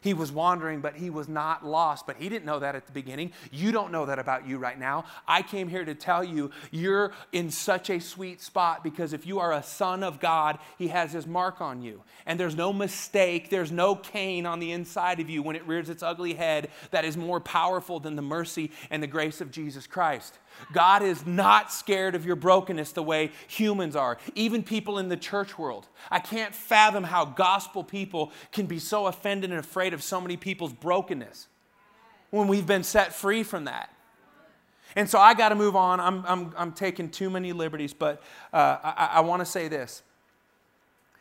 He was wandering, but he was not lost. But he didn't know that at the beginning. You don't know that about you right now. I came here to tell you you're in such a sweet spot because if you are a son of God, he has his mark on you. And there's no mistake, there's no Cain on the inside of you when it rears its ugly head that is more powerful than the mercy and the grace of Jesus Christ. God is not scared of your brokenness the way humans are, even people in the church world. I can't fathom how gospel people can be so offended and afraid of so many people's brokenness when we've been set free from that. And so I got to move on. I'm, I'm, I'm taking too many liberties, but uh, I, I want to say this.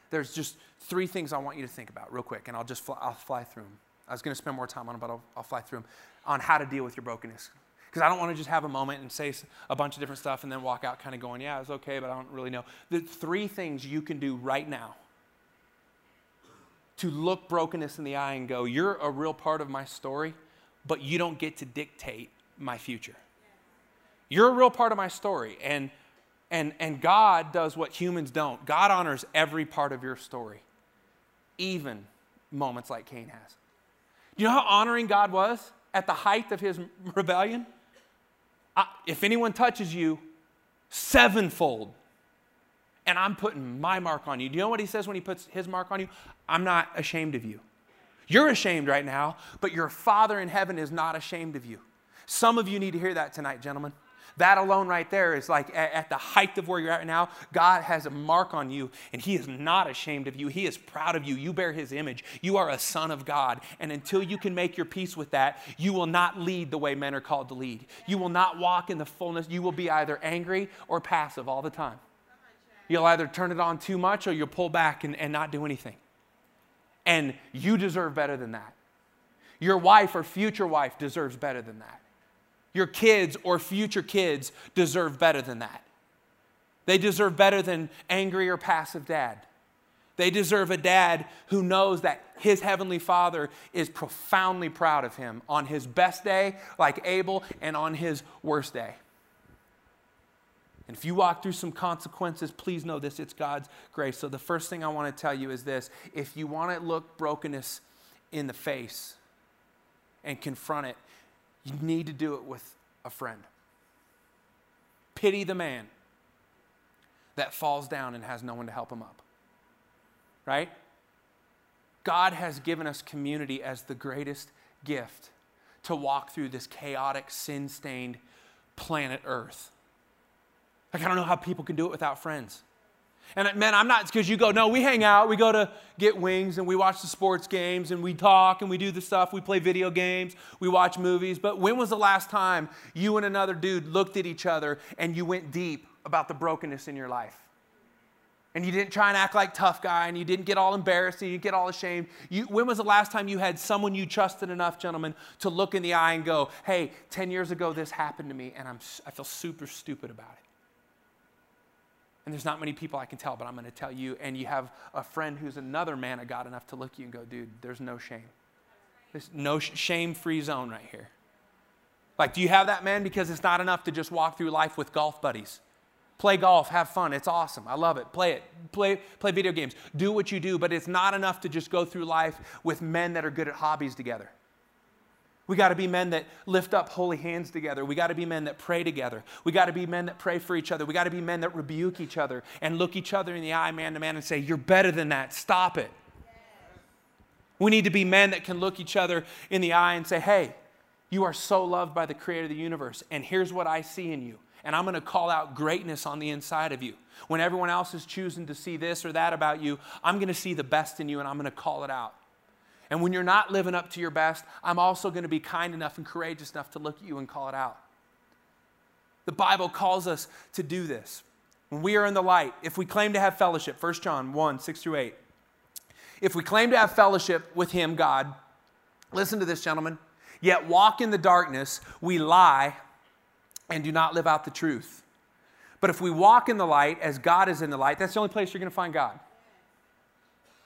There's just three things I want you to think about real quick, and I'll just fly, I'll fly through them. I was going to spend more time on them, but I'll, I'll fly through them on how to deal with your brokenness. Because I don't want to just have a moment and say a bunch of different stuff and then walk out kind of going, yeah, it's okay, but I don't really know. The three things you can do right now to look brokenness in the eye and go, you're a real part of my story, but you don't get to dictate my future. You're a real part of my story. And, and, and God does what humans don't. God honors every part of your story, even moments like Cain has. Do you know how honoring God was at the height of his rebellion? If anyone touches you, sevenfold. And I'm putting my mark on you. Do you know what he says when he puts his mark on you? I'm not ashamed of you. You're ashamed right now, but your Father in heaven is not ashamed of you. Some of you need to hear that tonight, gentlemen. That alone, right there, is like at, the height of where you're at now. God has a mark on you, and He is not ashamed of you. He is proud of you. You bear His image. You are a son of God. And until you can make your peace with that, you will not lead the way men are called to lead. You will not walk in the fullness. You will be either angry or passive all the time. You'll either turn it on too much or you'll pull back and, and not do anything. And you deserve better than that. Your wife or future wife deserves better than that. Your kids or future kids deserve better than that. They deserve better than angry or passive dad. They deserve a dad who knows that his heavenly father is profoundly proud of him on his best day, like Abel, and on his worst day. And if you walk through some consequences, please know this it's God's grace. So, the first thing I want to tell you is this if you want to look brokenness in the face and confront it, you need to do it with a friend. Pity the man that falls down and has no one to help him up. Right? God has given us community as the greatest gift to walk through this chaotic, sin stained planet Earth. Like, I don't know how people can do it without friends. And man, I'm not because you go, no, we hang out, we go to get wings and we watch the sports games and we talk and we do the stuff, we play video games, we watch movies. But when was the last time you and another dude looked at each other and you went deep about the brokenness in your life? And you didn't try and act like tough guy and you didn't get all embarrassed and you get all ashamed. You, when was the last time you had someone you trusted enough, gentlemen, to look in the eye and go, hey, 10 years ago this happened to me and I'm, I feel super stupid about it? And there's not many people I can tell, but I'm going to tell you. And you have a friend who's another man of God enough to look at you and go, dude, there's no shame. There's no shame free zone right here. Like, do you have that, man? Because it's not enough to just walk through life with golf buddies. Play golf, have fun. It's awesome. I love it. Play it. Play, play video games. Do what you do, but it's not enough to just go through life with men that are good at hobbies together. We got to be men that lift up holy hands together. We got to be men that pray together. We got to be men that pray for each other. We got to be men that rebuke each other and look each other in the eye, man to man, and say, You're better than that. Stop it. We need to be men that can look each other in the eye and say, Hey, you are so loved by the creator of the universe, and here's what I see in you. And I'm going to call out greatness on the inside of you. When everyone else is choosing to see this or that about you, I'm going to see the best in you and I'm going to call it out. And when you're not living up to your best, I'm also going to be kind enough and courageous enough to look at you and call it out. The Bible calls us to do this. When we are in the light, if we claim to have fellowship, 1 John 1 6 through 8, if we claim to have fellowship with Him, God, listen to this, gentlemen, yet walk in the darkness, we lie and do not live out the truth. But if we walk in the light as God is in the light, that's the only place you're going to find God.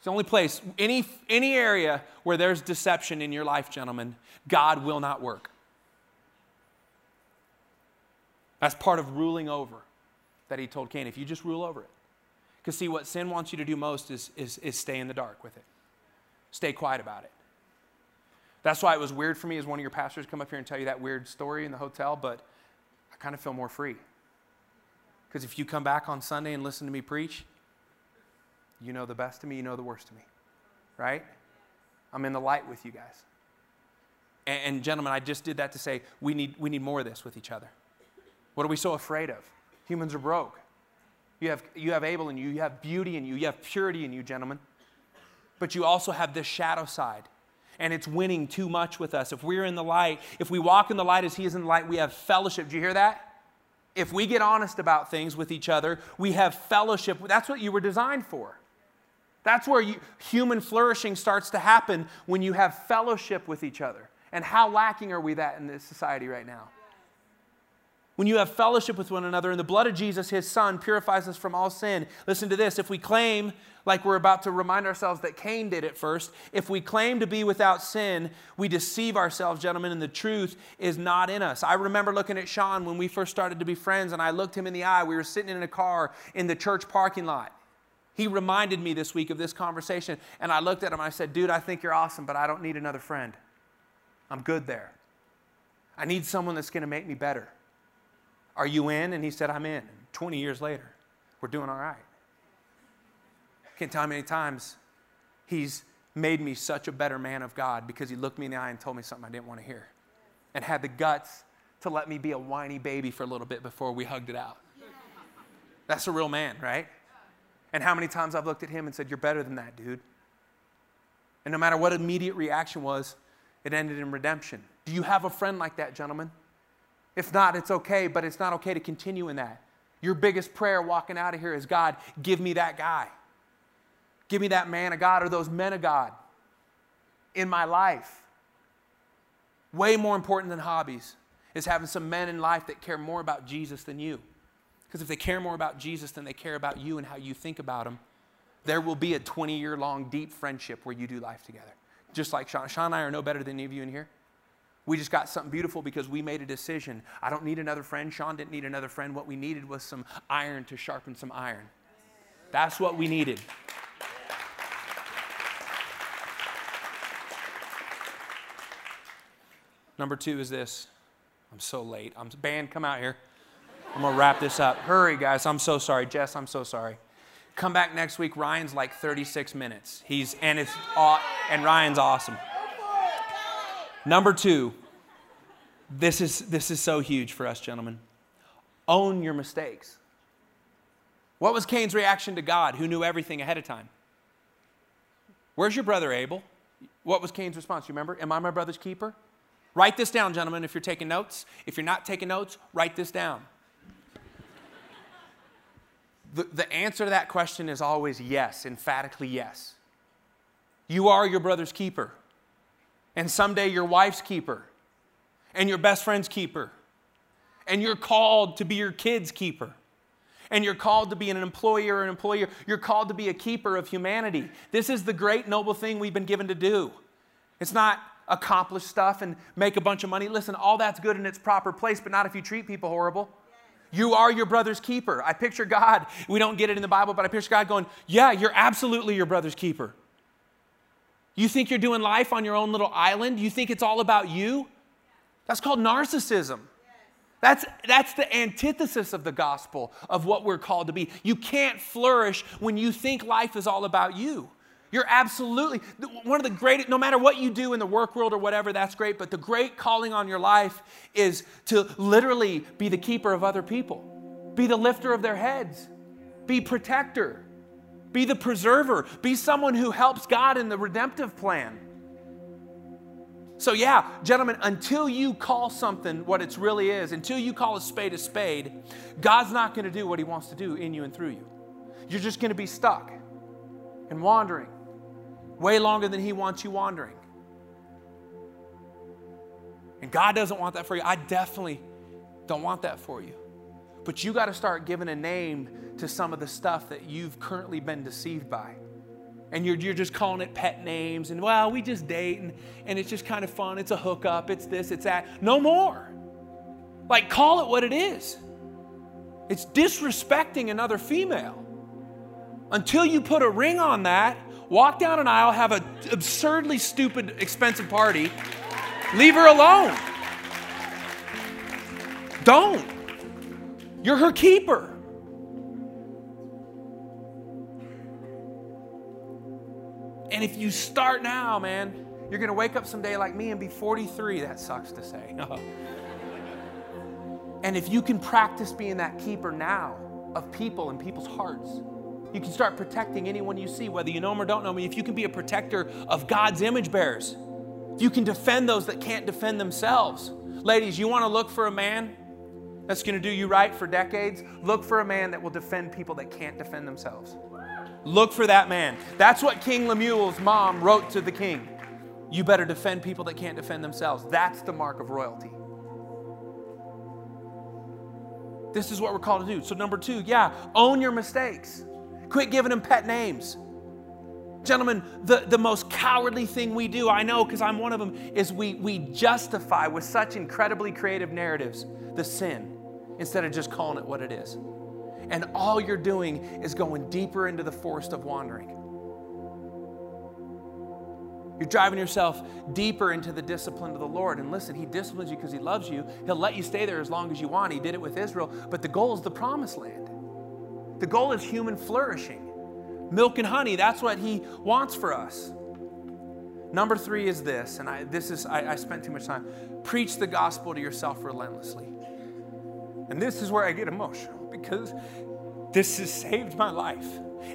It's the only place, any, any area where there's deception in your life, gentlemen, God will not work. That's part of ruling over that he told Cain. If you just rule over it. Because, see, what sin wants you to do most is, is, is stay in the dark with it, stay quiet about it. That's why it was weird for me as one of your pastors come up here and tell you that weird story in the hotel, but I kind of feel more free. Because if you come back on Sunday and listen to me preach, you know the best of me, you know the worst of me, right? I'm in the light with you guys. And, and gentlemen, I just did that to say we need, we need more of this with each other. What are we so afraid of? Humans are broke. You have, you have Abel in you, you have beauty in you, you have purity in you, gentlemen. But you also have this shadow side. And it's winning too much with us. If we're in the light, if we walk in the light as He is in the light, we have fellowship. Do you hear that? If we get honest about things with each other, we have fellowship. That's what you were designed for. That's where you, human flourishing starts to happen when you have fellowship with each other. And how lacking are we that in this society right now? When you have fellowship with one another, and the blood of Jesus, his son, purifies us from all sin. Listen to this. If we claim, like we're about to remind ourselves that Cain did at first, if we claim to be without sin, we deceive ourselves, gentlemen, and the truth is not in us. I remember looking at Sean when we first started to be friends, and I looked him in the eye. We were sitting in a car in the church parking lot. He reminded me this week of this conversation, and I looked at him and I said, Dude, I think you're awesome, but I don't need another friend. I'm good there. I need someone that's going to make me better. Are you in? And he said, I'm in. 20 years later, we're doing all right. Can't tell how many times he's made me such a better man of God because he looked me in the eye and told me something I didn't want to hear and had the guts to let me be a whiny baby for a little bit before we hugged it out. That's a real man, right? And how many times I've looked at him and said, You're better than that, dude. And no matter what immediate reaction was, it ended in redemption. Do you have a friend like that, gentlemen? If not, it's okay, but it's not okay to continue in that. Your biggest prayer walking out of here is God, give me that guy. Give me that man of God or those men of God in my life. Way more important than hobbies is having some men in life that care more about Jesus than you. Because if they care more about Jesus than they care about you and how you think about him, there will be a 20 year long deep friendship where you do life together. Just like Sean. Sean and I are no better than any of you in here. We just got something beautiful because we made a decision. I don't need another friend. Sean didn't need another friend. What we needed was some iron to sharpen some iron. That's what we needed. Number two is this. I'm so late. I'm band, come out here. I'm gonna wrap this up. Hurry, guys. I'm so sorry. Jess, I'm so sorry. Come back next week. Ryan's like 36 minutes. He's and it's and Ryan's awesome. Number two, this is, this is so huge for us, gentlemen. Own your mistakes. What was Cain's reaction to God, who knew everything ahead of time? Where's your brother Abel? What was Cain's response? You remember? Am I my brother's keeper? Write this down, gentlemen, if you're taking notes. If you're not taking notes, write this down. The, the answer to that question is always yes, emphatically yes. You are your brother's keeper and someday your wife's keeper, and your best friend's keeper, and you're called to be your kid's keeper. And you're called to be an employer or an employer. You're called to be a keeper of humanity. This is the great, noble thing we've been given to do. It's not accomplish stuff and make a bunch of money. Listen, all that's good in its proper place, but not if you treat people horrible. You are your brother's keeper. I picture God, we don't get it in the Bible, but I picture God going, Yeah, you're absolutely your brother's keeper. You think you're doing life on your own little island? You think it's all about you? That's called narcissism. That's, that's the antithesis of the gospel of what we're called to be. You can't flourish when you think life is all about you. You're absolutely one of the greatest, no matter what you do in the work world or whatever, that's great, but the great calling on your life is to literally be the keeper of other people, be the lifter of their heads, be protector. Be the preserver. Be someone who helps God in the redemptive plan. So, yeah, gentlemen, until you call something what it really is, until you call a spade a spade, God's not going to do what He wants to do in you and through you. You're just going to be stuck and wandering way longer than He wants you wandering. And God doesn't want that for you. I definitely don't want that for you. But you got to start giving a name to some of the stuff that you've currently been deceived by. And you're, you're just calling it pet names, and well, we just date, and, and it's just kind of fun. It's a hookup, it's this, it's that. No more. Like, call it what it is. It's disrespecting another female. Until you put a ring on that, walk down an aisle, have an absurdly stupid, expensive party, leave her alone. Don't. You're her keeper. And if you start now, man, you're going to wake up someday like me and be 43. That sucks to say. and if you can practice being that keeper now of people and people's hearts, you can start protecting anyone you see, whether you know them or don't know them. If you can be a protector of God's image bearers, if you can defend those that can't defend themselves. Ladies, you want to look for a man that's going to do you right for decades? Look for a man that will defend people that can't defend themselves. Look for that man. That's what King Lemuel's mom wrote to the king. You better defend people that can't defend themselves. That's the mark of royalty. This is what we're called to do. So, number two, yeah, own your mistakes. Quit giving them pet names. Gentlemen, the, the most cowardly thing we do, I know because I'm one of them, is we, we justify with such incredibly creative narratives the sin instead of just calling it what it is. And all you're doing is going deeper into the forest of wandering. You're driving yourself deeper into the discipline of the Lord. And listen, He disciplines you because He loves you. He'll let you stay there as long as you want. He did it with Israel. But the goal is the promised land. The goal is human flourishing. Milk and honey, that's what He wants for us. Number three is this, and I, this is, I, I spent too much time. Preach the gospel to yourself relentlessly. And this is where I get emotional because this has saved my life.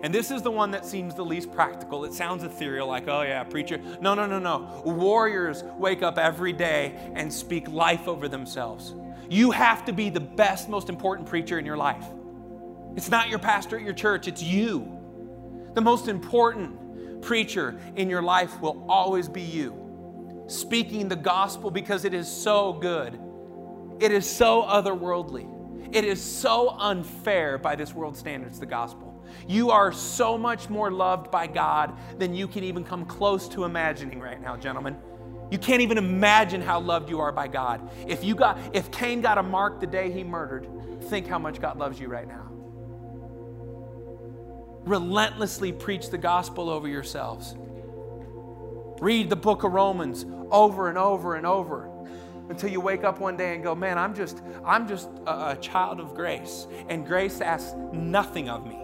And this is the one that seems the least practical. It sounds ethereal, like, oh yeah, preacher. No, no, no, no. Warriors wake up every day and speak life over themselves. You have to be the best, most important preacher in your life. It's not your pastor at your church, it's you. The most important preacher in your life will always be you, speaking the gospel because it is so good. It is so otherworldly. It is so unfair by this world standards, the gospel. You are so much more loved by God than you can even come close to imagining right now, gentlemen. You can't even imagine how loved you are by God. If you got if Cain got a mark the day he murdered, think how much God loves you right now. Relentlessly preach the gospel over yourselves. Read the book of Romans over and over and over until you wake up one day and go, man, I'm just, I'm just a, a child of grace. And grace asks nothing of me.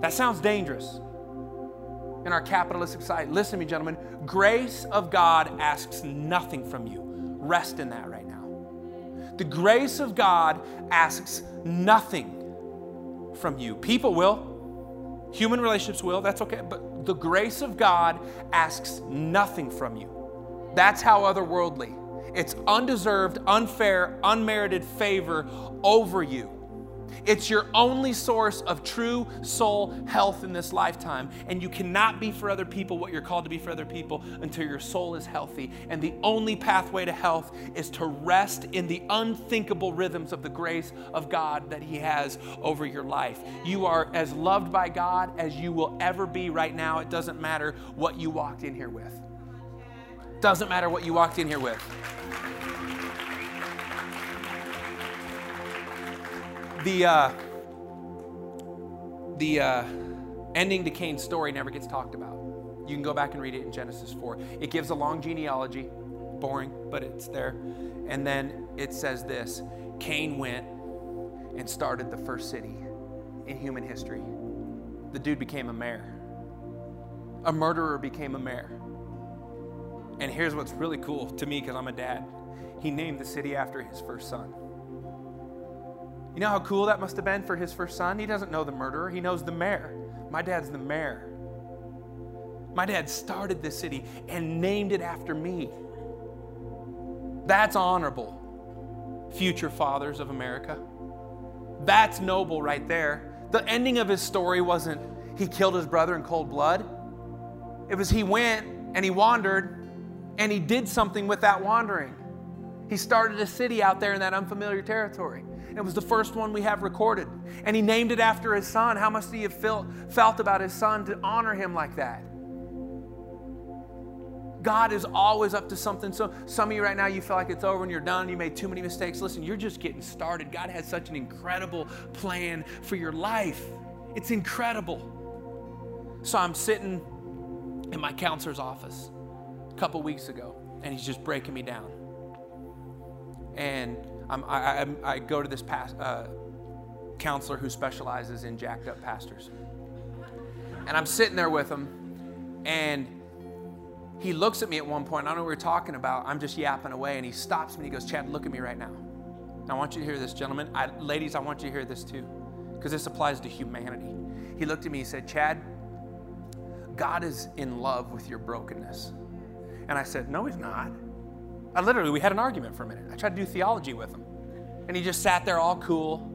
That sounds dangerous in our capitalistic society. Listen to me, gentlemen. Grace of God asks nothing from you. Rest in that right now. The grace of God asks nothing from you. People will, human relationships will, that's okay. But the grace of God asks nothing from you. That's how otherworldly. It's undeserved, unfair, unmerited favor over you. It's your only source of true soul health in this lifetime. And you cannot be for other people what you're called to be for other people until your soul is healthy. And the only pathway to health is to rest in the unthinkable rhythms of the grace of God that He has over your life. You are as loved by God as you will ever be right now. It doesn't matter what you walked in here with. Doesn't matter what you walked in here with. The, uh, the uh, ending to Cain's story never gets talked about. You can go back and read it in Genesis 4. It gives a long genealogy, boring, but it's there. And then it says this Cain went and started the first city in human history. The dude became a mayor. A murderer became a mayor. And here's what's really cool to me because I'm a dad. He named the city after his first son. You know how cool that must have been for his first son? He doesn't know the murderer, he knows the mayor. My dad's the mayor. My dad started this city and named it after me. That's honorable, future fathers of America. That's noble right there. The ending of his story wasn't he killed his brother in cold blood. It was he went and he wandered and he did something with that wandering. He started a city out there in that unfamiliar territory. It was the first one we have recorded. And he named it after his son. How must he have felt, felt about his son to honor him like that? God is always up to something. So, some of you right now, you feel like it's over and you're done. You made too many mistakes. Listen, you're just getting started. God has such an incredible plan for your life. It's incredible. So, I'm sitting in my counselor's office a couple weeks ago, and he's just breaking me down. And I'm, I, I, I go to this past, uh, counselor who specializes in jacked up pastors. And I'm sitting there with him, and he looks at me at one point. I don't know what we're talking about. I'm just yapping away, and he stops me. And he goes, Chad, look at me right now. I want you to hear this, gentlemen. I, ladies, I want you to hear this too, because this applies to humanity. He looked at me. He said, Chad, God is in love with your brokenness. And I said, No, he's not. I literally, we had an argument for a minute. I tried to do theology with him. And he just sat there all cool,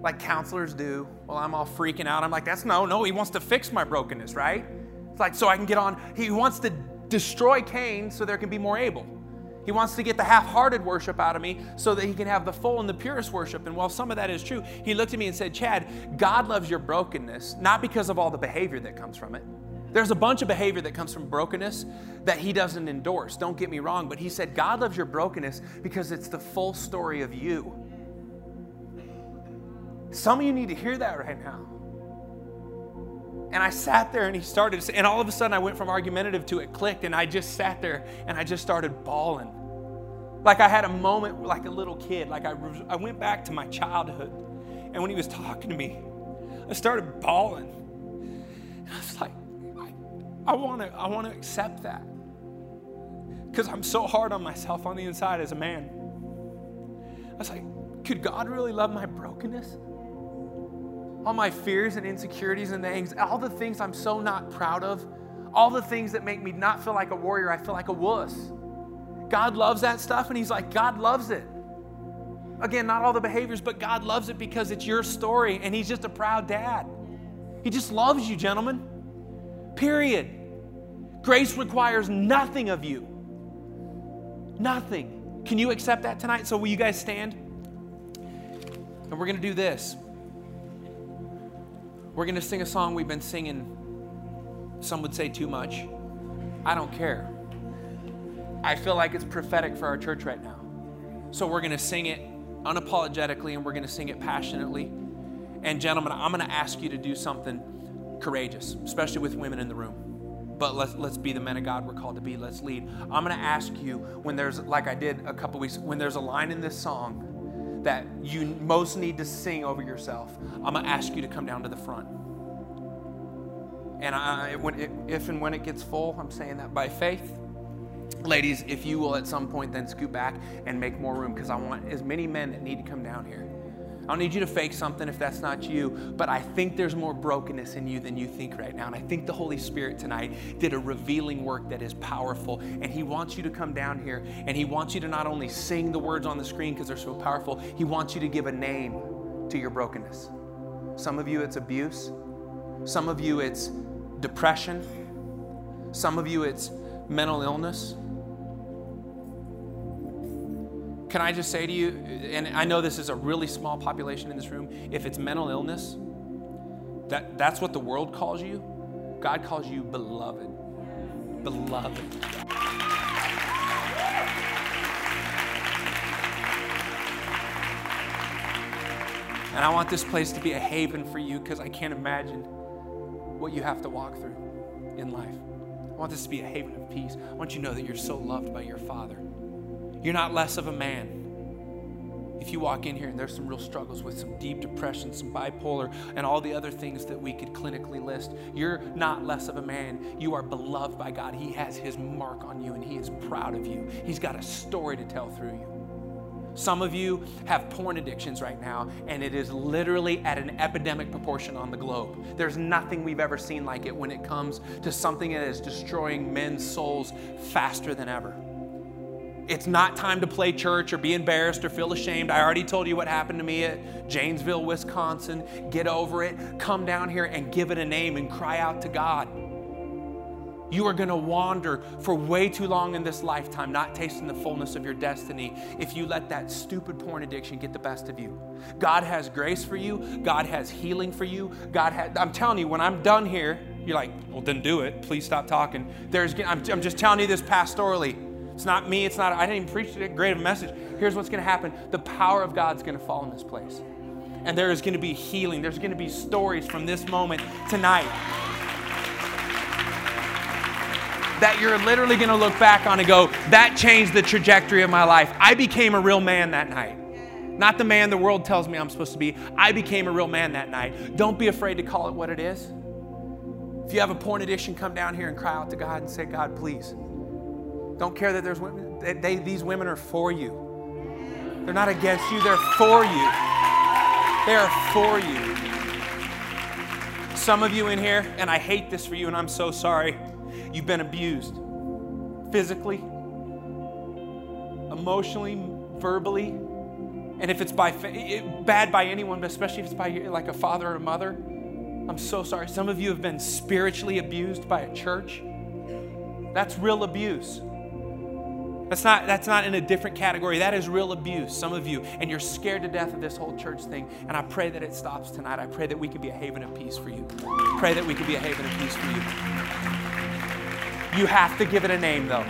like counselors do. Well, I'm all freaking out. I'm like, That's no, no, he wants to fix my brokenness, right? It's like, so I can get on. He wants to destroy Cain so there can be more Abel. He wants to get the half hearted worship out of me so that he can have the full and the purest worship. And while some of that is true, he looked at me and said, Chad, God loves your brokenness, not because of all the behavior that comes from it. There's a bunch of behavior that comes from brokenness that he doesn't endorse. Don't get me wrong, but he said, God loves your brokenness because it's the full story of you. Some of you need to hear that right now. And I sat there and he started, and all of a sudden I went from argumentative to it clicked, and I just sat there and I just started bawling. Like I had a moment like a little kid, like I, I went back to my childhood. And when he was talking to me, I started bawling. And I was like, I, want to I wanna accept that. Because I'm so hard on myself on the inside as a man. I was like, could God really love my brokenness? all my fears and insecurities and the anxieties, all the things I'm so not proud of, all the things that make me not feel like a warrior, I feel like a wuss. God loves that stuff, and He's like, God loves it. Again, not all the behaviors, but God loves it because it's your story, and He's just a proud dad. He just loves you, gentlemen. Period. Grace requires nothing of you. Nothing. Can you accept that tonight? So, will you guys stand? And we're going to do this. We're going to sing a song we've been singing, some would say too much. I don't care. I feel like it's prophetic for our church right now. So we're going to sing it unapologetically and we're going to sing it passionately. And, gentlemen, I'm going to ask you to do something courageous, especially with women in the room. But let's, let's be the men of God we're called to be. Let's lead. I'm going to ask you when there's, like I did a couple weeks, when there's a line in this song that you most need to sing over yourself, I'm going to ask you to come down to the front. And I, when it, if and when it gets full, I'm saying that by faith. Ladies, if you will at some point then scoot back and make more room, because I want as many men that need to come down here. I don't need you to fake something if that's not you, but I think there's more brokenness in you than you think right now. And I think the Holy Spirit tonight did a revealing work that is powerful. And He wants you to come down here and He wants you to not only sing the words on the screen because they're so powerful, He wants you to give a name to your brokenness. Some of you, it's abuse. Some of you, it's depression. Some of you, it's mental illness. Can I just say to you, and I know this is a really small population in this room, if it's mental illness, that, that's what the world calls you. God calls you beloved. Beloved. And I want this place to be a haven for you because I can't imagine what you have to walk through in life. I want this to be a haven of peace. I want you to know that you're so loved by your Father. You're not less of a man. If you walk in here and there's some real struggles with some deep depression, some bipolar, and all the other things that we could clinically list, you're not less of a man. You are beloved by God. He has His mark on you and He is proud of you. He's got a story to tell through you. Some of you have porn addictions right now, and it is literally at an epidemic proportion on the globe. There's nothing we've ever seen like it when it comes to something that is destroying men's souls faster than ever It's not time to play church or be embarrassed or feel ashamed. I already told you what happened to me at Janesville, Wisconsin. Get over it. Come down here and give it a name and cry out to God. You are going to wander for way too long in this lifetime, not tasting the fullness of your destiny if you let that stupid porn addiction get the best of you. God has grace for you, God has healing for you. God has, I'm telling you, when I'm done here, you're like, well, then do it. Please stop talking. There's, I'm, I'm just telling you this pastorally. It's not me, it's not, I didn't even preach a great message. Here's what's going to happen the power of God's going to fall in this place. And there is going to be healing. There's going to be stories from this moment tonight that you're literally going to look back on and go, that changed the trajectory of my life. I became a real man that night. Not the man the world tells me I'm supposed to be. I became a real man that night. Don't be afraid to call it what it is. If you have a porn addiction, come down here and cry out to God and say, God, please. Don't care that there's women, they, these women are for you. They're not against you, they're for you. They are for you. Some of you in here, and I hate this for you, and I'm so sorry. You've been abused physically, emotionally, verbally, and if it's by bad by anyone, but especially if it's by like a father or a mother, I'm so sorry. Some of you have been spiritually abused by a church. That's real abuse. That's not, that's not in a different category. That is real abuse, some of you. And you're scared to death of this whole church thing. And I pray that it stops tonight. I pray that we can be a haven of peace for you. Pray that we can be a haven of peace for you. You have to give it a name, though.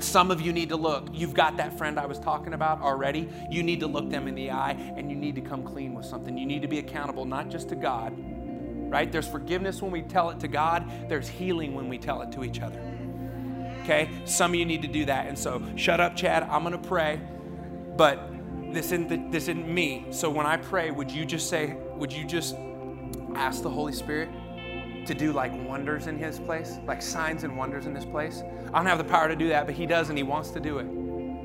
Some of you need to look. You've got that friend I was talking about already. You need to look them in the eye and you need to come clean with something. You need to be accountable, not just to God, right? There's forgiveness when we tell it to God, there's healing when we tell it to each other. Okay? Some of you need to do that. And so, shut up, Chad. I'm going to pray. But this isn't, the, this isn't me. So, when I pray, would you just say, would you just ask the Holy Spirit to do like wonders in his place, like signs and wonders in this place. I don't have the power to do that, but he does and he wants to do it.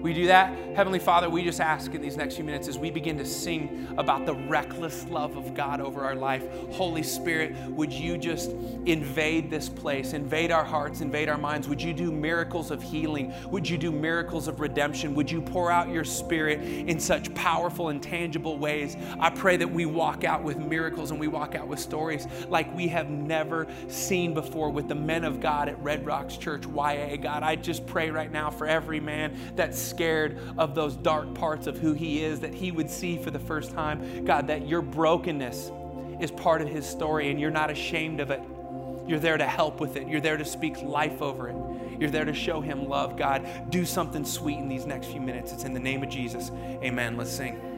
We do that. Heavenly Father, we just ask in these next few minutes as we begin to sing about the reckless love of God over our life. Holy Spirit, would you just invade this place, invade our hearts, invade our minds? Would you do miracles of healing? Would you do miracles of redemption? Would you pour out your Spirit in such powerful and tangible ways? I pray that we walk out with miracles and we walk out with stories like we have never seen before with the men of God at Red Rocks Church, YA. God, I just pray right now for every man that's scared of those dark parts of who He is that He would see for the first time. God, that your brokenness is part of His story and you're not ashamed of it. You're there to help with it. You're there to speak life over it. You're there to show Him love. God, do something sweet in these next few minutes. It's in the name of Jesus. Amen. Let's sing.